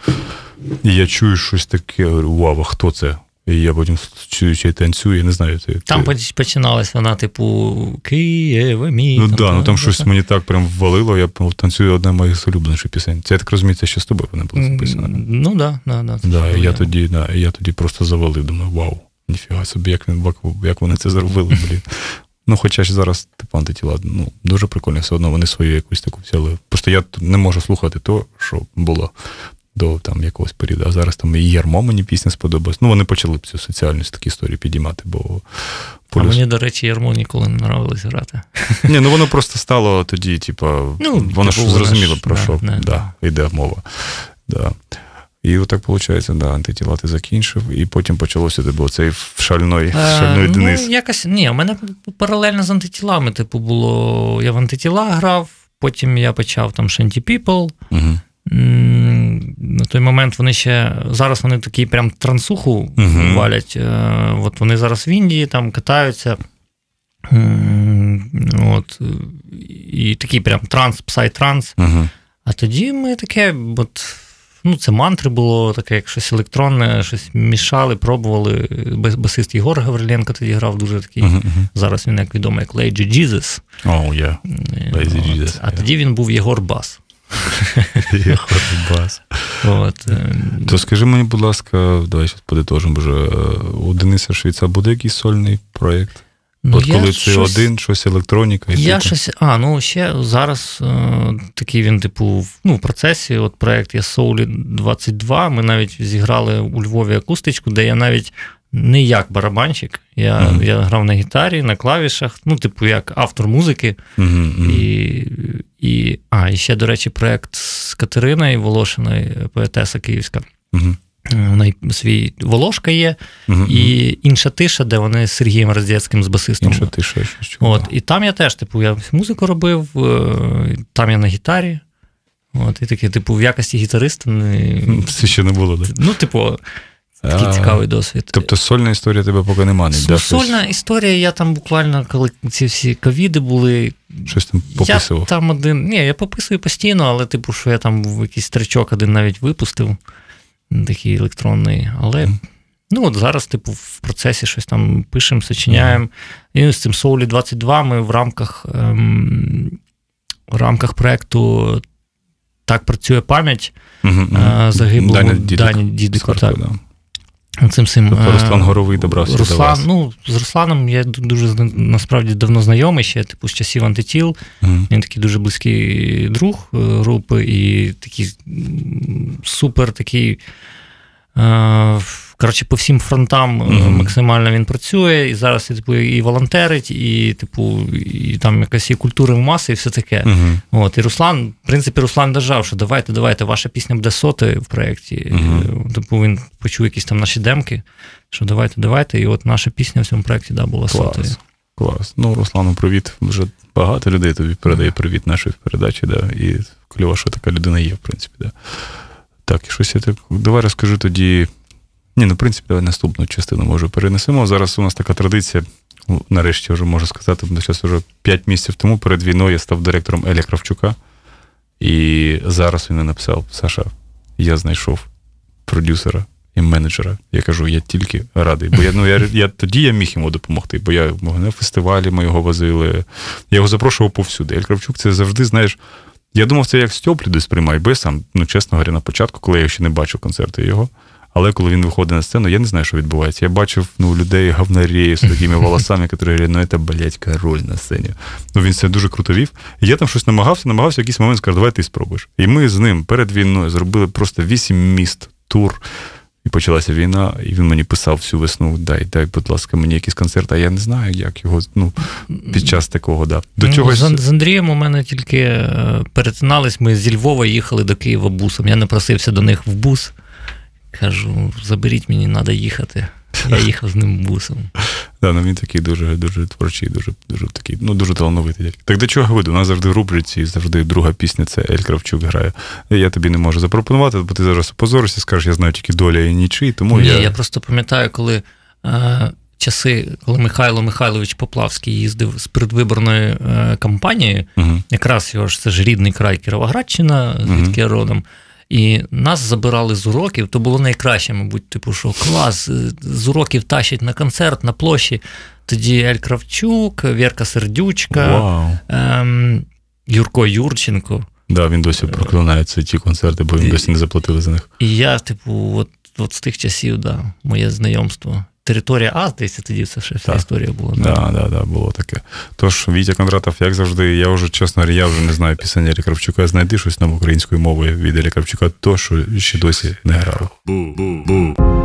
і я чую щось таке. Говорю, вау, а хто це? І я потім чи танцюю, я не знаю. Це, Там це... починалась вона, типу, Києве, мій. Ну так, да, ну там щось так. мені так прям ввалило, я танцюю одна з моїх улюбленіших пісень. Це я так розумію, це ще з тобою вона була записана. Ну да, да, да. да, і я тоді, да, я тоді просто завалив, думаю, вау, ніфіга собі, як, як вони це зробили, блін. Ну, хоча ж зараз типу антитіла, ну, дуже прикольно, все одно вони свою якусь таку взяли. Просто я не можу слухати то, що було до там якогось періоду. А зараз там і Єрмо мені пісня сподобалась. Ну, вони почали б цю соціальність такі історії підіймати, бо. Полюс... А мені, до речі, Єрмо ніколи не нравилось грати. Ні, ну воно просто стало тоді, типу, ну, воно ж зрозуміло, про що да, да, йде мова. Да. І отак, виходить, да, антитіла ти закінчив, і потім почалося типу, цей шальной, е, шальной ну, Денис. якось, Ні, у мене паралельно з антитілами, типу, було. Я в антитіла грав, потім я почав там Shanty People. Угу. На той момент вони ще зараз вони такі прям трансуху uh валять. Е, от Вони зараз в Індії там катаються. От, І такий прям транс, псай-транс. uh А тоді ми таке, от, ну, це мантри було, таке, як щось електронне, щось мішали, пробували. Басист Єгор Гавриленко тоді грав дуже такий. uh Зараз він як відомий, як Lazy Jesus. Oh, yeah. Lazy Jesus. А yeah. тоді він був Єгор Бас. Бас. От. Е, То скажи мені, будь ласка, давай зараз подитожимо, вже у Дениса Швіца буде якийсь сольний проєкт? Ну, От коли це один, щось електроніка. І я таке. щось, А, ну ще зараз е, такий він, типу, ну, в процесі. От проєкт є Soul 22. Ми навіть зіграли у Львові акустичку, де я навіть не як барабанщик. Я mm-hmm. я грав на гітарі, на клавішах, ну, типу, як автор музики. Mm-hmm. І, і, А, і ще, до речі, проєкт з Катериною Волошиною, поетеса Київська. Mm-hmm. У неї свій Волошка є, і інша тиша, де вони з Сергієм Роздєцьким з басистом. Інша тиша, От, І там я теж, типу, я музику робив, е, там я на гітарі. От, І таке, типу, в якості гітариста. Це ще не було, так? Ну, типу, Такий а, цікавий досвід. Тобто сольна історія тебе поки немає? Ну, сольна щось? історія, я там буквально, коли ці всі ковіди були. Щось там пописував? Я там один. Ні, я пописую постійно, але типу, що я там в якийсь стрічок один навіть випустив, такий електронний. Але mm. ну от зараз, типу, в процесі щось там пишемо, сочиняємо. Mm. І з цим Соулі 22 ми в рамках ем, в рамках проєкту Так працює пам'ять mm-hmm. загиблого Дані Дідику. Так. Да. Цим цим тобто Руслан Горовий добрався Руслан, до вас. Ну, з Русланом я дуже насправді давно знайомий ще, типу, з часів антитіл. Mm. Він такий дуже близький друг е, групи і такий супер такий. Е, коротше, по всім фронтам mm-hmm. максимально він працює, і зараз типу, і волонтерить, і типу, і там якась і культура в маси, і все таке. Mm-hmm. От, І Руслан, в принципі, Руслан держав, що давайте, давайте, ваша пісня буде соти в проєкті. Mm-hmm. Типу він почув якісь там наші демки, що давайте, давайте. І от наша пісня в цьому проєкті да, була Клас. сотою. Клас. Ну, Руслану, привіт. Вже багато людей тобі передає привіт нашої передачі, да. І кльово, що така людина є, в принципі. Да. Так, і щось я так. Давай розкажу тоді. Ні, ну в принципі, давай наступну частину може перенесемо. Зараз у нас така традиція, нарешті вже можу сказати, бо зараз вже 5 місяців тому перед війною я став директором Еля Кравчука. І зараз він написав: Саша, я знайшов продюсера і менеджера. Я кажу, я тільки радий. Бо я ну, я, я тоді я міг йому допомогти, бо я на фестивалі ми його возили. Я його запрошував повсюди. Ель Кравчук це завжди, знаєш. Я думав, це як Стьоп люди сприймають, бо я сам, ну чесно говоря, на початку, коли я ще не бачив концерти його. Але коли він виходить на сцену, я не знаю, що відбувається. Я бачив ну, людей говнарів з такими волосами, які говорять, ну це, блядь, король на сцені. Ну він це дуже круто вів. Я там щось намагався, намагався в якийсь момент сказати, давай ти спробуєш. І ми з ним перед війною зробили просто вісім міст, тур. І почалася війна, і він мені писав всю весну: дай, дай, будь ласка, мені якийсь концерт, а я не знаю, як його ну, під час такого. да. До ну, чогось... З Андрієм у мене тільки е, перетинались, ми зі Львова їхали до Києва бусом. Я не просився до них в бус. Кажу, заберіть мені, треба їхати. Я їхав з ним бусом. Да, ну він такий дуже дуже творчий, дуже дуже такий, ну дуже талановитий. Так до чого веду? У нас завжди в рубриці, завжди друга пісня це Ель Кравчук грає. Я тобі не можу запропонувати, бо ти зараз опозоришся, скажеш, я знаю тільки доля і нічий, тому Ні, я. я просто пам'ятаю, коли е, часи, коли Михайло Михайлович Поплавський їздив з передвиборною е, кампанією, Угу. якраз його ж це ж рідний край Кіровоградщина, звідки я родом. І нас забирали з уроків, то було найкраще, мабуть, типу, що клас, е, з уроків тащать на концерт на площі. Тоді Ель Кравчук, Вірка Сердючка, ем, Юрко Юрченко. Да, він досі проклинає ці ті концерти, бо він досі не заплатили за них. І я, типу, от, от з тих часів, да, моє знайомство. Територія А, здається, тоді це ще вся Так. історія була. Да, да, да, було таке. Тож, Вітя Кондратов, як завжди, я вже, чесно я вже не знаю пісень Елі Кравчука. Знайди щось нам українською мовою від Елі Кравчука, то, що ще досі не грав. Думка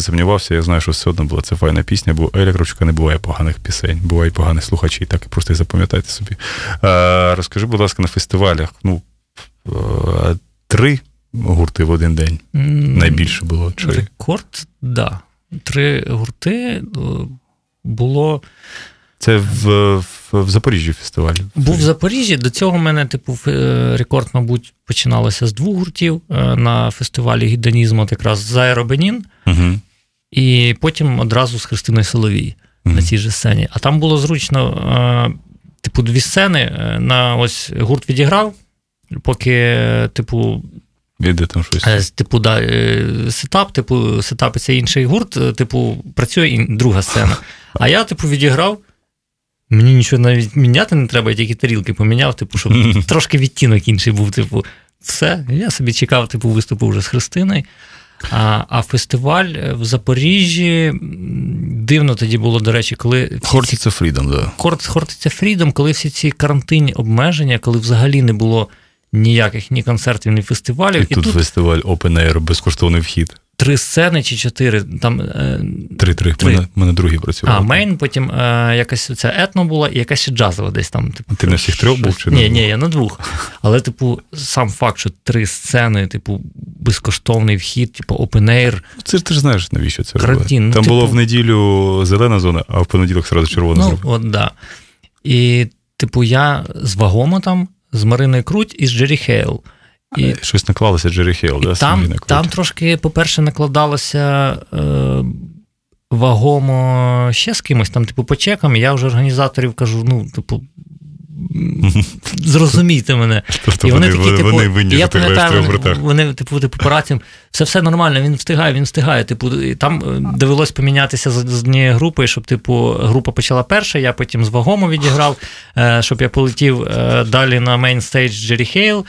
не сумнівався, я знаю, що все одно була це файна пісня, бо Еля Кравчука не буває поганих пісень, буває поганих слухачів, так просто і запам'ятайте собі. А, розкажи, будь ласка, на фестивалях. Ну, е, три гурти в один день. Найбільше було. Чи... Рекорд, да. Три гурти е, було. Це в, в, в Запоріжжі фестиваль. Був в Запоріжжі. До цього в мене, типу, е, рекорд, мабуть, починалося з двох гуртів на фестивалі гідонізму, якраз з Аеробенін, Угу. І потім одразу з Христиною Соловій на цій же сцені. А там було зручно, е, типу, дві сцени. е, На ось гурт відіграв, поки, е, типу, Іде там щось. Типу, да, сетап, типу, сетапиться інший гурт, типу, працює друга сцена. А я, типу, відіграв. Мені нічого навіть міняти не треба, я тільки тарілки поміняв, типу, щоб трошки відтінок інший був, типу. все. Я собі чекав, типу, виступу вже з Христиною. А а фестиваль в Запоріжжі дивно тоді було, до речі, коли. Хортиця Freedom, да. Хортиця Freedom, коли всі ці карантинні обмеження, коли взагалі не було ніяких ні концертів, ні фестивалів. І, і тут, тут фестиваль Open Air, безкоштовний вхід. Три сцени чи чотири. Там, Три-три. У мене, мене другий працював. А, main, потім е, якась ця етно була і якась джазова десь там. Типу, Ти на всіх трьох був? чи Ні, ні, я на двох. Але, типу, сам факт, що три сцени, типу, безкоштовний вхід, типу, open air. Це ж ти ж знаєш, навіщо це робити. Там типу... було в неділю зелена зона, а в понеділок сразу червона зона. Ну, от, да. І, типу, я з вагоновожатими, з Мариною Круть і з Джері Хейл. І Щось наклалося Джері Хейл, да? Там там трошки, по-перше, накладалося е, вагомо ще з кимось, там, типу, по чекам. Я вже організаторів кажу, ну, типу, зрозумійте мене. Тобто і вони, вони такі, типу, вони винні, я пам'ятаю, вони, вони, типу, типу, по раціям, все все нормально, він встигає, він встигає. Типу, і там довелось помінятися з, з однією групою, щоб типу, група почала перша, я потім з вагому відіграв, щоб я полетів далі на main stage Джері Хейл.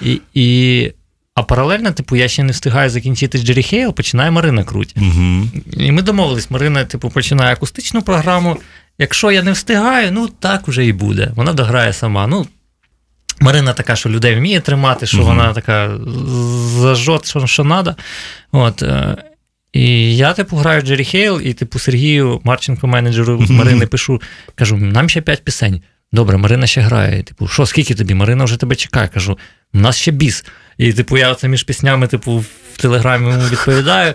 І, і а паралельно, типу, я ще не встигаю закінчити Джері Хейл, починає Марина Круть. Угу. І ми домовились, Марина, типу, починає акустичну програму. Якщо я не встигаю, ну так вже і буде. Вона дограє сама. Ну, Марина така, що людей вміє тримати, що угу. вона така зажот, що що треба. От. І я, типу, граю Джері Хейл, і, типу, Сергію, Марченко, менеджеру Марини, пишу, кажу: нам ще п'ять пісень. Добре, Марина ще грає. Типу, що, скільки тобі? Марина вже тебе чекає. Кажу, у нас ще біс. І, типу, я оце між піснями, типу, в телеграмі йому відповідаю.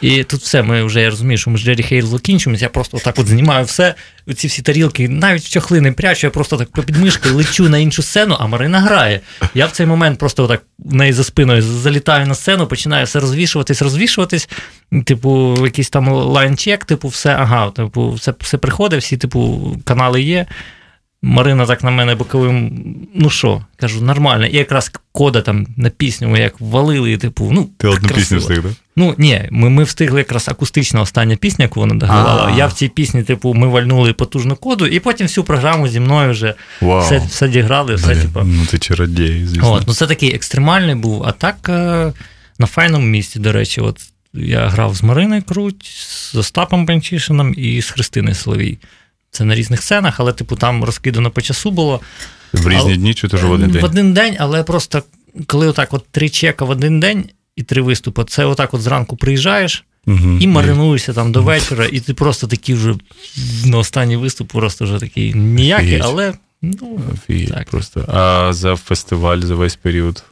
І тут все, ми вже я розумію, що ми з Джері Хейл закінчимося. Я просто так от знімаю все, ці всі тарілки, навіть чохли не прячу, я просто так по підмишки лечу на іншу сцену, а Марина грає. Я в цей момент просто так в неї за спиною залітаю на сцену, починаю все розвішуватись, розвішуватись. Типу, якийсь там line check, типу, все, ага, типу, все, все приходить, всі, типу, канали є. Марина так на мене боковим, ну що, кажу, нормально. І якраз кода там на пісню ми як валили, типу, ну. Ти одну пісню встиг, так? Ну, ні, ми ми встигли якраз акустична остання пісня, яку вона догравала. Я в цій пісні, типу, ми вальнули потужну коду, і потім всю програму зі мною вже Вау. все все діграли, все, типу. Ну, ти чародій, звісно. От, ну це такий екстремальний був, а так е, на файному місці, до речі, от я грав з Мариною Круть, з Остапом Панчишином і з Христиною Соловій. Це на різних сценах, але, типу, там розкидано по часу було. В різні але, дні чи теж в один день? В один день, але просто коли отак от три чека в один день і три виступи, це отак от зранку приїжджаєш угу. і маринуєшся там до вечора, і ти просто такий вже на останній виступ, просто вже такий ніякий, але. Ну, так. просто. А за фестиваль за весь період?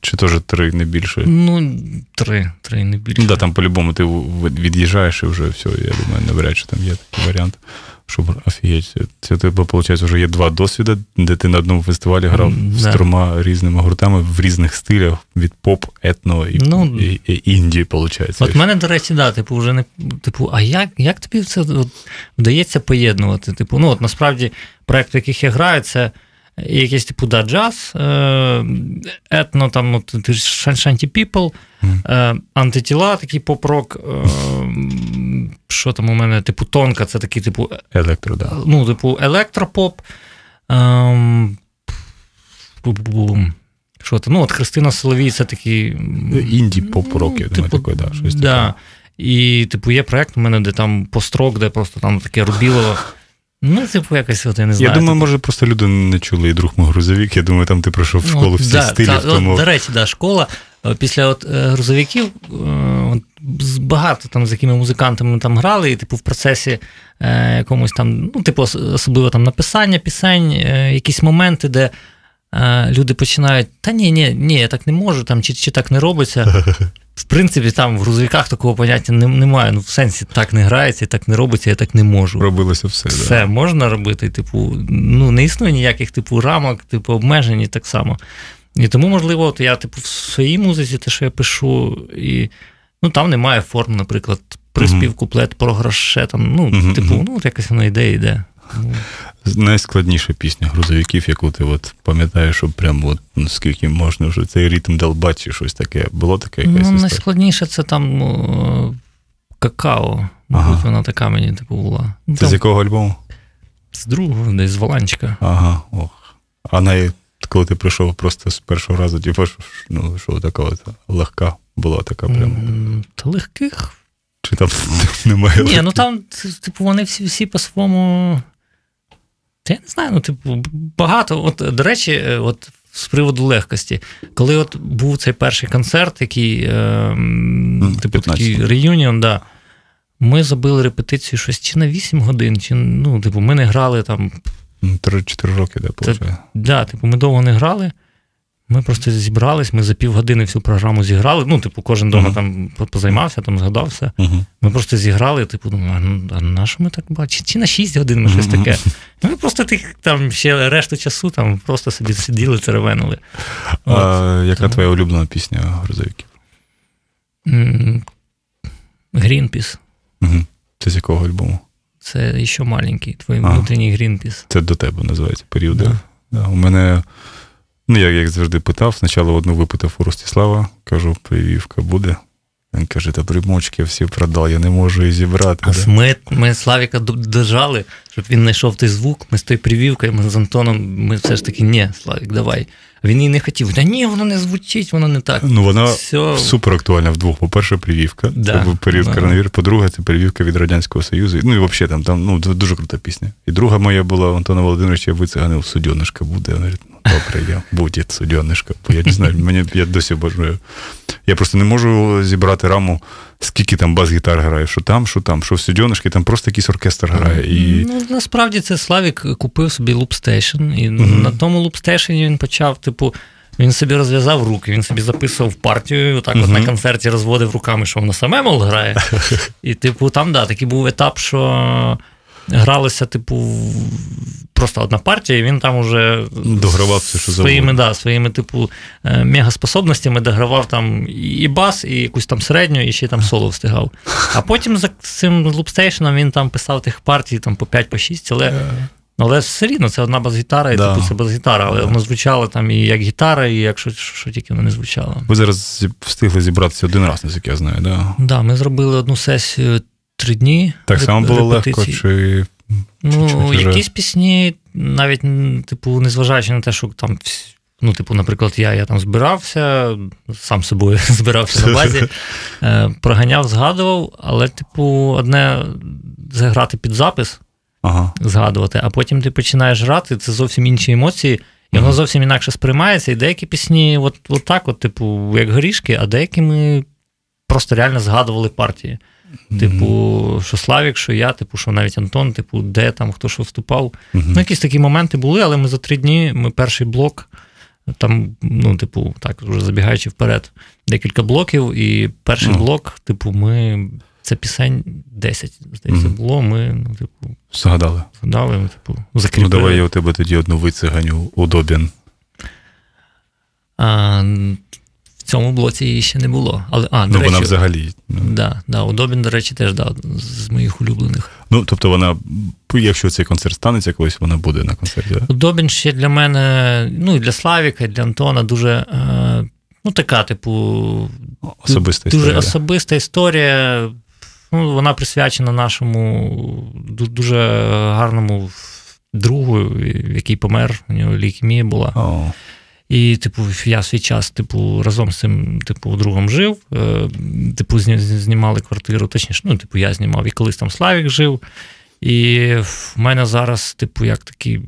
Чи теж три не більше? Ну, три, три не більше. Ну, да, там по-любому ти від'їжджаєш і вже все, я думаю, навряд чи там є такий варіант щоб офігеть. Це тебе, виходить, вже є два досвіди, де ти на одному фестивалі грав мм, з трьома різними гуртами в різних стилях: від поп, етно і ну, і, і інді, виходить. От мене, до речі, да, типу, вже не типу, а як як тобі це от, вдається поєднувати? Типу, ну от насправді проект, в яких я граю, це. Якийсь типу да, джаз, е, етно, там, от, Shanti People, е, антитіла, такий поп-рок, е, що там у мене, типу, тонка, це такий, типу, електро, да. Ну, типу, електропоп. Ем, що там? Ну, от Христина Соловій, це такий. Інді поп-рок, я думаю, типу, такий, да, щось да. таке. І, типу, є проект у мене, де там построк, де просто там таке рубілово. Ну, типу, якось от я не знаю. Я думаю, може, просто люди не чули і друг мій грузовік. Я думаю, там ти пройшов в школу всіх да, стилі. Та, тому... От, до речі, да, школа. Е, після от е, грузовиків е, багато там з якими музикантами там грали, і типу в процесі якомусь там, ну, типу, особливо там написання пісень, якісь моменти, де люди починають: та ні, ні, ні, я так не можу, там, чи, чи так не робиться. В принципі, там в грузовиках такого поняття немає. Ну, в сенсі так не грається, так не робиться, я так не можу. Робилося все. Все да. можна робити. Типу, ну не існує ніяких типу рамок, типу обмежень і так само. І тому, можливо, от я, типу, в своїй музиці, те, що я пишу, і ну, там немає форм, наприклад, приспів, куплет, програше, там, ну, uh-huh, типу, uh-huh. ну, якась воно йде, йде. Найскладніша пісня грузовиків, яку ти от пам'ятаєш, що прям от ну, скільки можна вже цей ритм долбати чи щось таке. Було таке якась? Ну, найскладніше це там какао. Мабуть, ага. вона така мені типу була. Це там, з якого альбому? З другого, десь з Воланчика. Ага, ох. А най Коли ти прийшов просто з першого разу, типу, ну, що така от легка була така прям. Та легких. Чи там немає? Ні, легких? ну там, типу, вони всі, всі по-своєму. Та я не знаю, ну, типу, багато. От, до речі, е, от з приводу легкості, коли от був цей перший концерт, який, е, типу, 15. такий реюніон, да, ми забили репетицію щось чи на 8 годин, чи ну, типу, ми не грали там. Ну, 3-4 роки, де Це, виходить. да, типу, ми довго не грали. Ми просто зібрались, ми за півгодини всю програму зіграли. Ну, типу, кожен дома Мгм. там позаймався, там згадався. Угу. Ми просто зіграли, типу, думаю, а, ну, на що ми так бачимо? Чи, на 6 годин ми щось таке? Ну, Ми просто тих, там ще решту часу там просто собі сиділи, теревенили. А, яка Тому- твоя улюблена пісня грузовиків? Грінпіс. Угу. Це з якого альбому? Це ще маленький, твій внутрішній Грінпіс. Це до тебе називається періоди. Да. Да. У мене, ну я як завжди питав, спочатку одну випитав у Ростислава, кажу, привівка буде. Він каже, та примочки всі продав, я не можу її зібрати. А да. ми, ми Славіка д- дожали, щоб він знайшов той звук. Ми з тою привівкою, ми з Антоном, ми все ж таки, ні, Славік, давай. А він її не хотів. Та ні, воно не звучить, воно не так. Ну, вона Все. супер актуальна вдвох. По-перше, привівка. Да. Це був період Да. коронавірусу. По-друге, це привівка від Радянського Союзу. Ну і взагалі там, там ну, дуже крута пісня. І друга моя була Антона Володимировича я вициганив судьонишка буде. Він говорить, ну добре, я будь судьонишка. Бо я не знаю, мені я досі бажаю. Я просто не можу зібрати раму, скільки там бас-гітар грає, що там, що там, що в судьонишки, там просто якийсь оркестр грає. І... Ну, насправді це Славік купив собі loop station, і Мгм. на тому loop station і він почав, типу, він собі розв'язав руки, він собі записував партію, так от на концерті розводив руками, що воно саме мол грає. І, типу, там, да, такий був етап, що гралося, типу, просто одна партія, і він там уже Догравав все, що своїми, да, своїми, типу, е, мегаспособностями догравав там і бас, і якусь там середню, і ще там соло встигав. А потім за цим лупстейшеном він там писав тих партій там по 5 по 6, але. Але все рівно це одна бас-гітара, і Да. типу це бас-гітара, але Да. воно звучало там і як гітара, і як що, що тільки воно не звучало. Ви зараз встигли зібратися один раз, наскільки я знаю, да? Да, ми зробили одну сесію три дні. Так само було легко, чи Ну, чи вже- якісь пісні, навіть, типу, незважаючи на те, що там. Ну, типу, наприклад, я, я там збирався, сам собою збирався на базі, е, проганяв, згадував, але, типу, одне заграти під запис, ага. згадувати, а потім ти починаєш грати, це зовсім інші емоції, і воно зовсім інакше сприймається. І деякі пісні, от, от так, от, типу, як горішки, а деякі ми просто реально згадували партії. Типу, що Славік, що я, типу, що навіть Антон, типу, де там хто що вступав. Ну, якісь такі моменти були, але ми за три дні, ми перший блок, там, ну, типу, так, вже забігаючи вперед, декілька блоків, і перший Ну. блок, типу, ми. Це пісень 10, здається, Мгм. було. Ми, ну, типу, Згадали. згадали, ми, типу, Ну, давай я у тебе тоді одну вициганю удобін. А, в цьому блоці її ще не було. Але, а, до Ну, речі, вона взагалі. ну, Да, да, Удобін, до речі, теж да, з моїх улюблених. Ну, тобто вона, якщо цей концерт станеться колись, вона буде на концерті. Да? Удобін ще для мене, ну і для Славіка, і для Антона дуже. Е, ну, така, типу, Особиста дуже історія. особиста історія. Ну, вона присвячена нашому дуже гарному другу, який помер. У нього лейкемія була. О, І, типу, я свій час, типу, разом з цим, типу, другом жив. Е, типу, знімали квартиру, точніше, ну, типу, я знімав, і колись там Славік жив. І в мене зараз, типу, як такий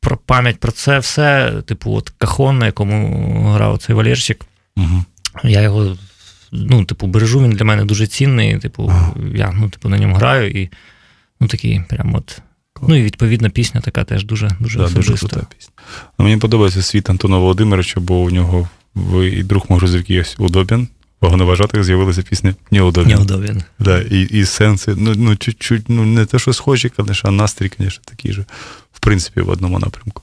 про пам'ять про це все, типу, от кахон, на якому грав цей Валерчик. угу. Я його, ну, типу, бережу, він для мене дуже цінний. Типу, я ну, типу, на ньому граю і ну, такий прям от. Ну і відповідна пісня така теж дуже дуже Да, дуже крута пісня. Ну, мені подобається світ Антона Володимировича, бо у нього і друг мого є удобін. Вагоноважатих з'явилася пісня Неудобен. Да, і, і сенси, ну, ну, чуть-чуть, ну, не те, що схожі, конечно, а настрій, звісно, такий же. В принципі, в одному напрямку.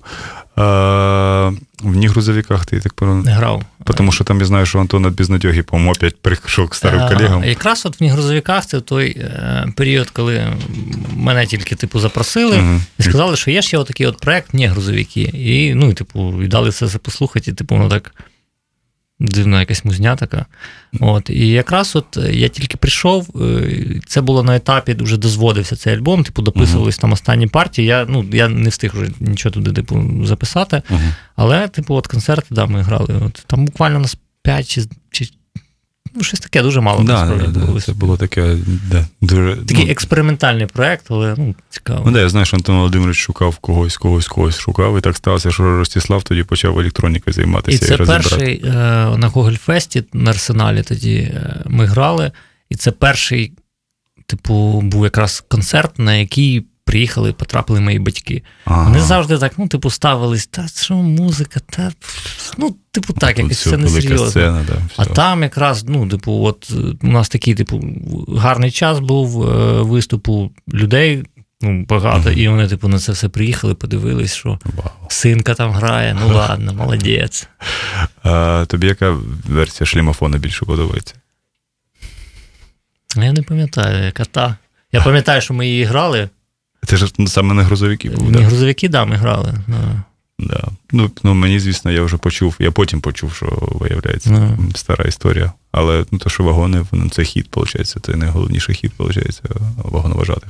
А, в ні грузовиках ти так. Не грав. Тому що там я знаю, що Антон від Бізнадьоги, по-моєму, опять прийшов к старим А, колегам. Якраз от в грузовиках це той е, період, коли мене тільки типу запросили угу. і сказали, що є ще отакий от проект ні грузовики. І ну, і, типу, і дали це послухати, і типу, воно так. Дивна якась музня така. От, І якраз от я тільки прийшов, е, це було на етапі, вже дозводився цей альбом, типу, дописувались там останні партії. Я ну, я не встиг вже нічого туди типу, записати. Але, типу, от концерти, да, ми грали. От, Там буквально нас 5 чи, чи ну, щось таке дуже мало. Да, насправді, да, було це було таке, да, дуже. Такий ну, експериментальний проект, але ну, цікаво. Ну, да, я знаю, що Антон Володимирович шукав когось, когось, когось шукав, і так сталося, що Ростислав тоді почав електронікою займатися і, це розібрати. перший е, на Гогольфесті на Арсеналі тоді е, ми грали, і це перший, типу, був якраз концерт, на який приїхали, потрапили мої батьки. Ага. Вони завжди так, ну, типу, ставились, та що музика, та ну, типу, так, якось все це не серйозно. да, А там якраз, ну, типу, от е, у нас такий, типу, гарний час був е, виступу людей. Ну, багато, і вони, типу, на це все приїхали, подивились, що Вау. синка там грає, ну ладно, молодець. А, тобі яка версія шлімофона більше подобається? Я не пам'ятаю, яка та. Я пам'ятаю, що ми її грали. Це ж саме на грузовики був, Не да? грузовики, да, ми грали. Ну, Да. Ну, ну, мені, звісно, я вже почув, я потім почув, що виявляється Ну. стара історія. Але ну, то, що вагони, воно- це хід, виходить, це найголовніший хід, виходить, вагоноважатих.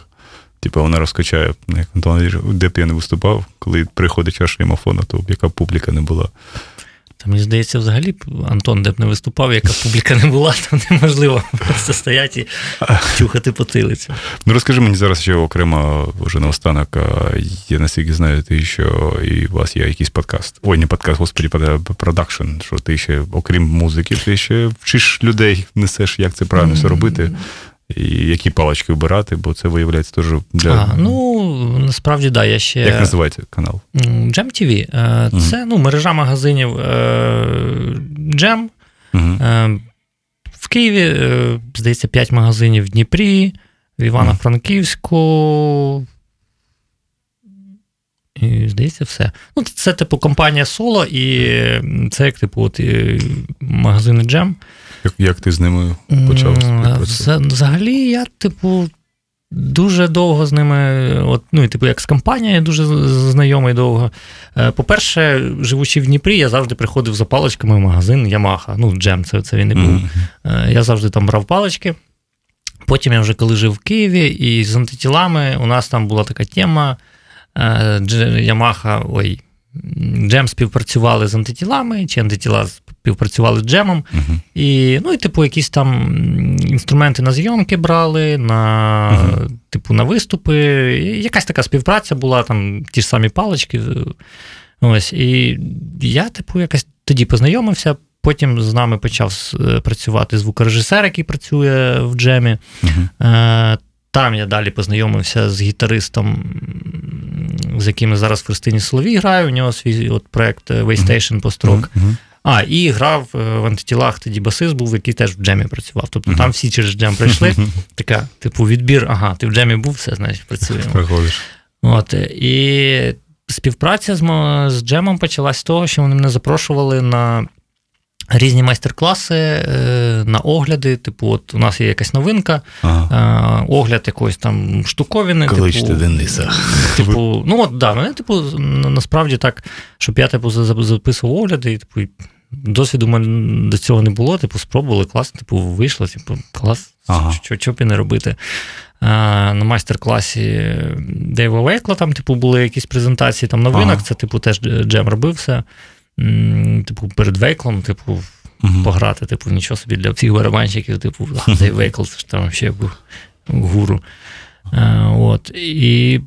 Типу, вона розкачає, ну, як Антон, де б я не виступав, коли приходить час шлімофона, то яка публіка не була. Та мені здається, взагалі Антон де б не виступав, яка публіка не була, то неможливо просто стояти і чухати потилицю. Ну розкажи мені зараз ще окремо, вже наостанок, я наскільки знаю, ти ще і у вас є якийсь подкаст. Ой, не подкаст, господі, под- продакшн. Що ти ще, окрім музики, ти ще вчиш людей, несеш, як це правильно все робити, і які палички вибирати, бо це виявляється теж для. А, ну, насправді, да, я ще. Як називається канал? Jam TV. Е, Це ну, мережа магазинів е, Jam. Угу. Е, В Києві, е, здається, 5 магазинів в Дніпрі, в Івано-Франківську. І, здається, все. Ну, це, типу, компанія Соло, і це як, типу, от, магазини Jam. Як, як ти з ними почав Взагалі, я, типу, дуже довго з ними, от, ну, і, типу, як з компанією, дуже знайомий довго. Е, По-перше, живучи в Дніпрі, я завжди приходив за паличками в магазин Ямаха. Ну, джем, це, це він і був. Е, Я завжди там брав палички. Потім я вже коли жив в Києві, і з антитілами у нас там була така тема. е, Ямаха, ой, Джем співпрацювали з антитілами, чи антитіла співпрацювали з джемом. Мгм. І, ну, і, типу, якісь там інструменти на зйомки брали, на, Мгм. типу, на виступи. І якась така співпраця була, там ті ж самі палички. Ось. І я, типу, якось тоді познайомився. Потім з нами почав е, працювати звукорежисер, який працює в джемі. Е, Там я далі познайомився з гітаристом, з яким я зараз в Христині Соловій граю. У нього свій от проект е, Waystation построк. Мгм. А, і грав е, в антитілах тоді басист був, який теж в джемі працював. Тобто Мгм. там всі через джем прийшли. Така, типу, відбір, ага, ти в джемі був, все, значить, працюємо. Приходиш. От, е, і співпраця з, з джемом почалась з того, що вони мене запрошували на різні майстер-класи, е, на огляди. Типу, от у нас є якась новинка, Ага. е, огляд якоїсь там штуковини. Кличте типу, Дениса. Типу, ну от да, мене, типу, насправді так, щоб я типу, за- за- записував огляди, і типу, досвіду мене до цього не було. Типу, спробували, класно, типу, вийшло, типу, клас, Ага. що, що б і не робити. На майстер-класі Дейва Вейкла там, типу, були якісь презентації там новинок, Ага. це, типу, теж Джем робив все. Типу, перед Вейклом, типу, Мгм. пограти, типу, нічого собі для всіх барабанщиків, типу, цей Вейкл, це ж там ще був гуру. Е, От. І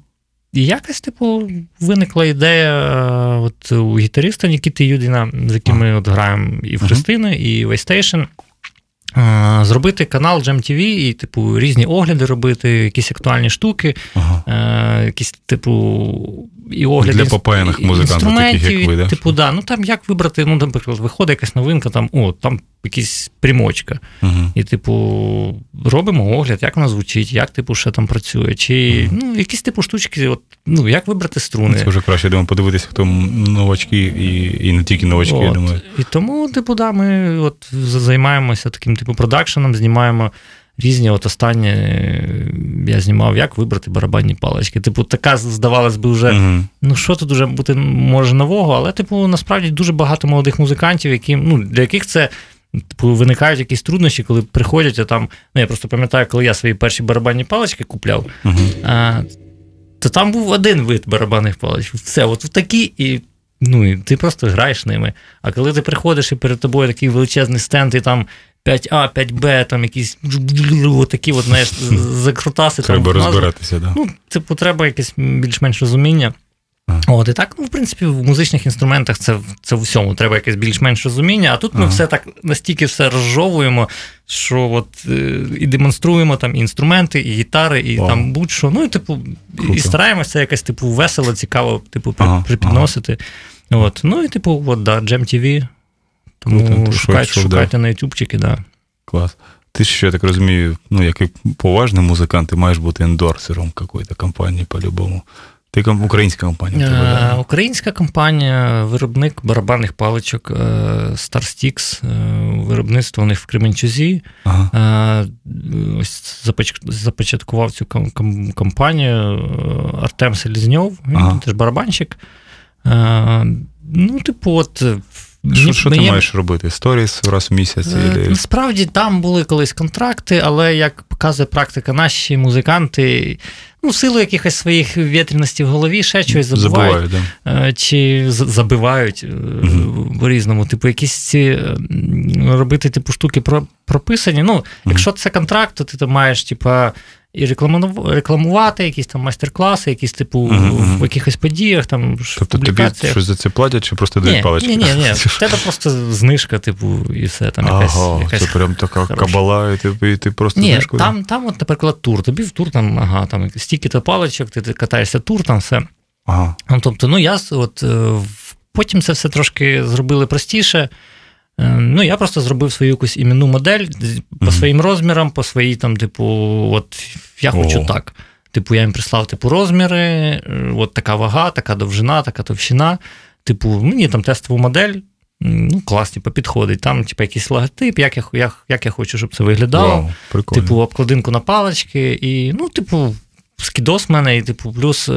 і якось, типу, виникла ідея е, от, у гітариста Нікіти Юдіна, з яким ми от граємо і в. Христини, і Waystation, е, зробити канал Jam TV і, типу, різні огляди робити, якісь актуальні штуки, Ага. Якісь, типу, і огляди Для попаяних музикантів, таких, як ви, да? Типу, да, ну там як вибрати, ну, наприклад, виходить якась новинка, там, о, там якась примочка. Мгм. І, типу, робимо огляд, як вона звучить, як типу, ще там працює, чи ну, якісь типу штучки, от, ну, як вибрати струни. Це вже краще, я думаю, подивитися, хто новачки і, і не тільки новачки, я думаю. І тому, типу, да, ми от займаємося таким типу продакшеном, знімаємо різні. От останнє е, я знімав, як вибрати барабанні палички. Типу, така, здавалось би, вже, Мгм. ну що тут уже бути може нового, але, типу, насправді дуже багато молодих музикантів, які, ну, для яких це. Типу, виникають якісь труднощі, коли приходять, а там. Ну, я просто пам'ятаю, коли я свої перші барабанні палички купляв, Мгм. а, то там був один вид барабанних паличок. Все, от такі, і ну, і ти просто граєш ними. А коли ти приходиш і перед тобою такий величезний стенд, і там 5А, 5Б, там якісь такі, от, знаєш, закрутаси. Треба там, розбиратися, да. Ну, типу, треба якесь більш-менш розуміння. Ага. От, і так, ну, в принципі, в музичних інструментах це, це в всьому треба якесь більш-менш розуміння, а тут ми все так настільки все розжовуємо, що от е, і демонструємо там і інструменти, і гітари, і Вау. там будь-що. Ну і типу, Круто. і стараємося якось типу весело, цікаво, типу, Ага, припідносити. От. Ну і типу, от, да, Jam TV. Тому Круто, ти шукайте, да. на ютубчики, да. Клас. Ти ще, я так розумію, ну, як і поважний музикант, ти маєш бути ендорсером якоїсь компанії по-любому. Ти українська компанія. тебе, да? Українська компанія, виробник барабанних паличок е, Star Sticks, е, виробництво у них в Кременчузі. Ага. Е, Ось започаткував цю ком- ком- компанію Артем Селізньов, він Ага. теж барабанщик. Ну, типу, от. Що, що ти мені- маєш робити? Сторіс раз в місяць? Е. Насправді там були колись контракти, але як показує практика, наші музиканти, ну, в силу якихось своїх вітряностей в голові, ще щось забувають. Забуваю, да. Е, Чи забивають Мгм. по-різному. Типу, якісь ці е, робити типу штуки прописані. Ну, якщо це контракт, то ти там маєш, типа. І рекламувати якісь там майстер-класи, якісь, типу, мгм. в якихось подіях, там, Тобто тобі щось за це платять, чи просто дають палички? ні, ні, ні. В тебе просто знижка, типу, і все там якась. Ага, якась це прям така хороша. кабала, і ти, і ти просто Ні, знижкою? там, там, от, наприклад, тур. Тобі в тур там, ага, там стільки то паличок, ти, ти катаєшся тур, там все. Ага. Ну, тобто, ну я от, е, потім це все трошки зробили простіше. Е, Ну, я просто зробив свою якусь іменну модель по своїм розмірам, по своїй там, типу, от я хочу О. так. Типу, я їм прислав типу, розміри, е, от така вага, така довжина, така товщина. Типу, мені там тестову модель. Ну, клас, типу, підходить. Там, типу, якийсь логотип, як я, як, як я хочу, щоб це виглядало. Вау, прикольно. Типу, обкладинку на палички, і, ну, типу, скідос в мене, і, типу, плюс.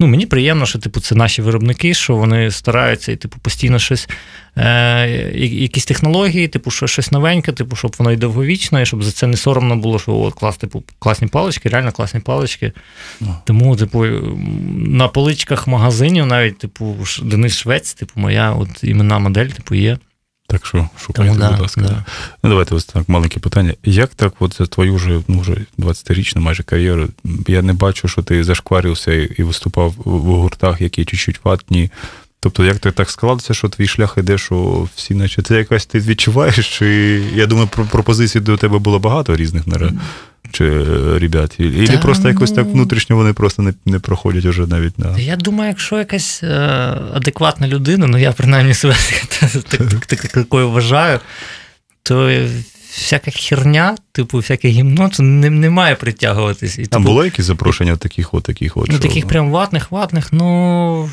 Ну, мені приємно, що типу, це наші виробники, що вони стараються і типу, постійно щось, е, якісь технології, типу, що щось новеньке, типу, щоб воно і довговічно, і щоб за це не соромно було, що от клас, типу, класні палички, реально класні палички. Ну. Тому, типу, на поличках магазинів навіть, типу, Денис Швець, типу, моя от іменна модель, типу, є. Так що шукайте, Тому да, будь ласка. да. Ну, давайте ось так, маленьке питання. Як так, от за твою вже, ну, вже 20-річну майже кар'єру, я не бачу, що ти зашкварився і, і виступав в в гуртах, які чуть-чуть ватні. Тобто, як ти так склалося, що твій шлях іде, що всі, наче це якась ти відчуваєш? Чи я думаю, про пропозицій до тебе було багато різних наразі. Чи ребят, і, і Та, просто якось так ну- внутрішньо вони просто не, не проходять уже навіть на. Я думаю, якщо якась е, адекватна людина, ну я принаймні себе так- так- так- такою вважаю, то всяка херня, типу, всяке гімно, це не, не має притягуватись. І, Там типу, було якісь запрошення таких, от таких от. ну, таких прям ватних, ватних, ну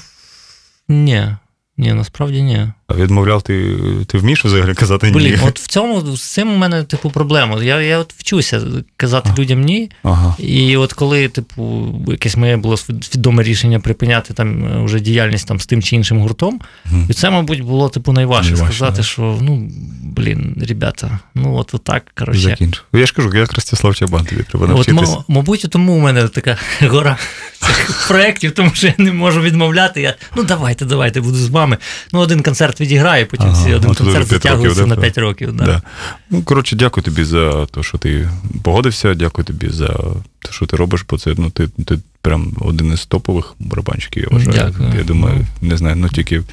ні. Ні, насправді ні. А відмовляв ти, ти вмієш взагалі казати ні? Блін, от в цьому з цим у мене, типу, проблема. Я, я от вчуся казати людям ні. Ага. І от коли, типу, якесь моє було свідоме рішення припиняти там е, вже діяльність там з тим чи іншим гуртом, Мгм. і це, мабуть, було типу найважче, Найважче, сказати, да. що ну блін, ребята, ну от отак, коротше. Закінчив. Я ж кажу, як Ростислав Чабан, тобі треба От, навчитися. м- мабуть, тому у мене така гора цих проєктів, тому що я не можу відмовляти. Я, ну давайте, давайте, буду з вами. Ну, один концерт відіграю, потім Ага, всі один концерт затягується на 5 років. Да. Да. Ну, коротше, дякую тобі за те, що ти погодився. Дякую тобі за те, що ти робиш, бо це ну, ти, ти прям один із топових барабанщиків, я вважаю. Дякую. Я думаю, не знаю, ну тільки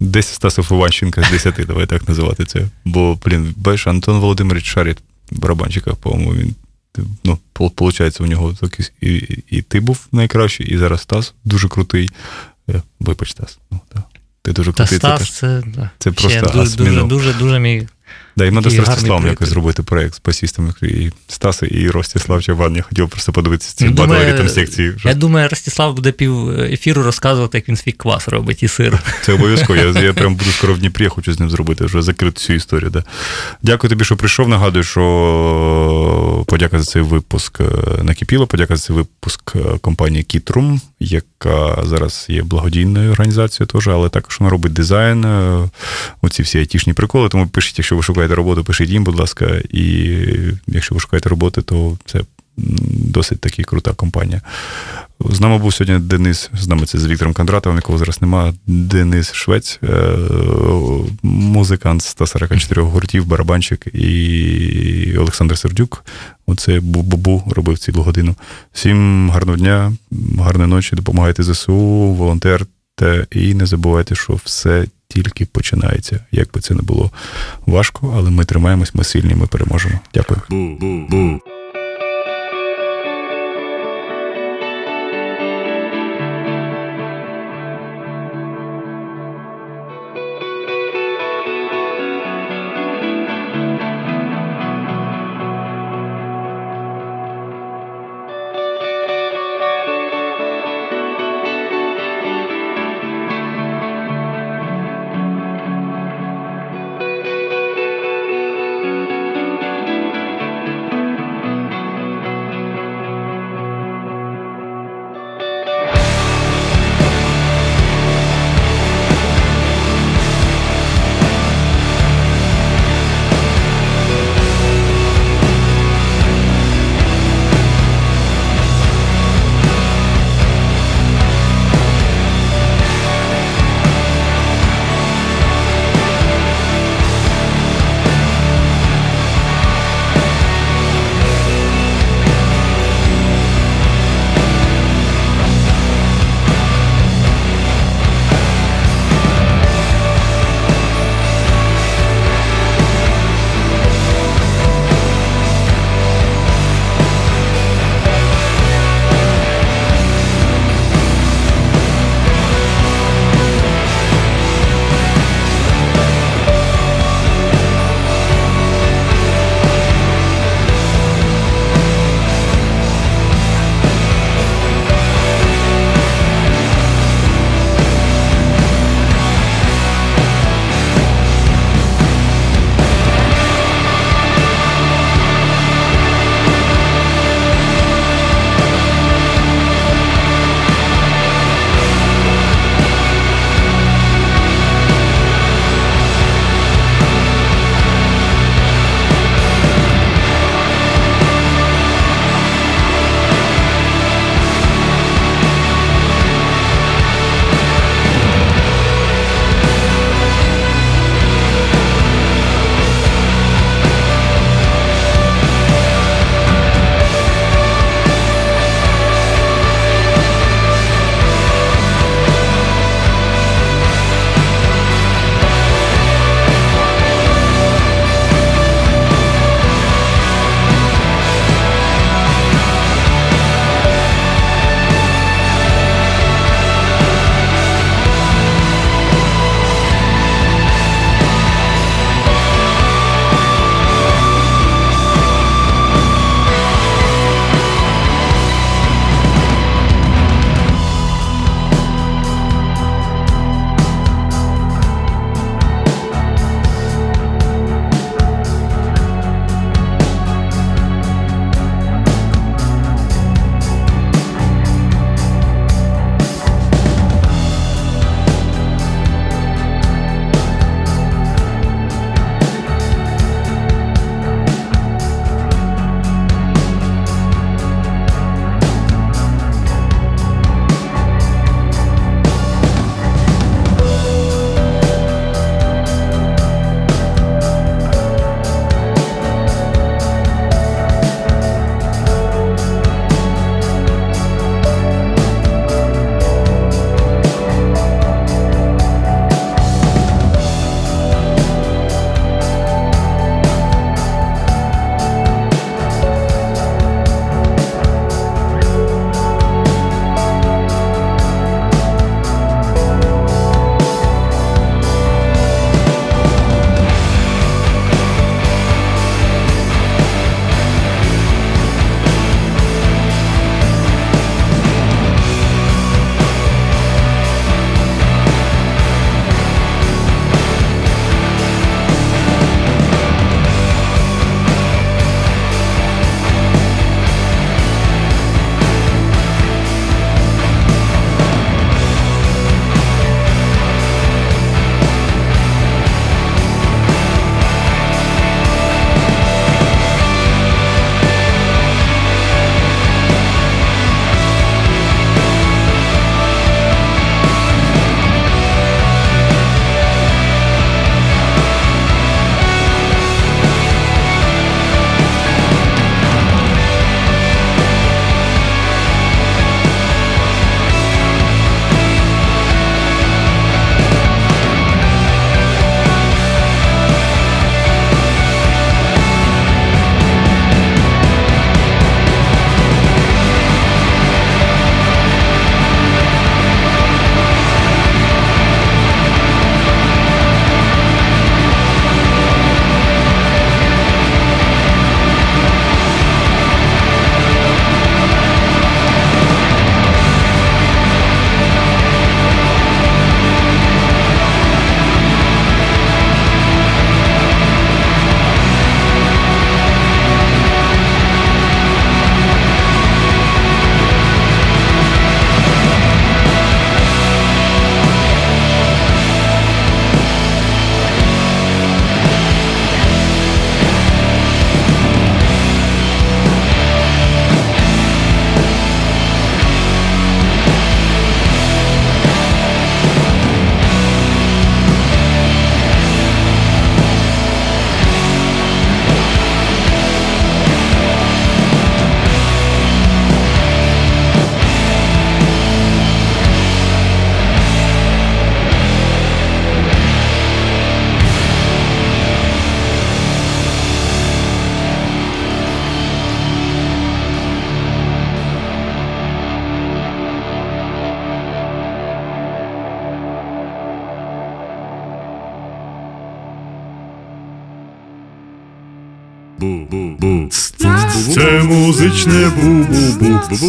10 Стасов Іванченка з 10, давай так називати це. Бо, блін, бачиш, Антон Володимирович шарить в барабанщиках, по-моєму, він. Ну, виходить, у нього такий, і, і, ти був найкращий, і зараз Стас дуже крутий. Е, Вибач, Стас. Ну, да. Ти дуже Та став, це це, це просто дуже, дуже, дуже, дуже мій Да, їм треба з Ростиславом якось зробити проєкт з басістами. І Стаси, і Ростислав Чабан. Я хотів просто подивитися ці Ну, думаю, ритм секції. Я думаю, Ростислав буде пів ефіру розказувати, як він свій квас робить і сир. Це обов'язково. Я, я прям буду скоро в Дніпрі, я хочу з ним зробити, вже закрити цю історію. Да. Дякую тобі, що прийшов. Нагадую, що подяка за цей випуск е, накипіло. Подяка за цей випуск е, компанії Kitroom, яка зараз є благодійною організацією теж, але також вона робить дизайн, е, оці всі айтішні приколи. Тому пишіть, якщо ви шукаєте роботу, пишіть їм, будь ласка. І якщо ви шукаєте роботи, то це досить таки крута компанія. З нами був сьогодні Денис, з нами це з Віктором Кондратовим, якого зараз нема. Денис Швець, е, музикант 144 гуртів, барабанщик і Олександр Сердюк. Оце Бу-Бу-Бу робив цілу годину. Всім гарного дня, гарної ночі, допомагайте ЗСУ, волонтерте і не забувайте, що все тільки починається. Як би це не було важко, але ми тримаємось, ми сильні, ми переможемо. Дякую. Бу-бу-бу.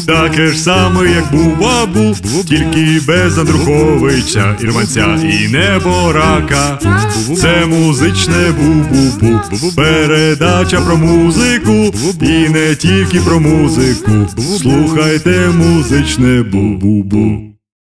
Таке ж саме, як бу-бабу, тільки без Андруховича, Ірванця і неборака. Це музичне бу-бу-бу. Передача про музику, і не тільки про музику. Слухайте музичне бу-бу-бу.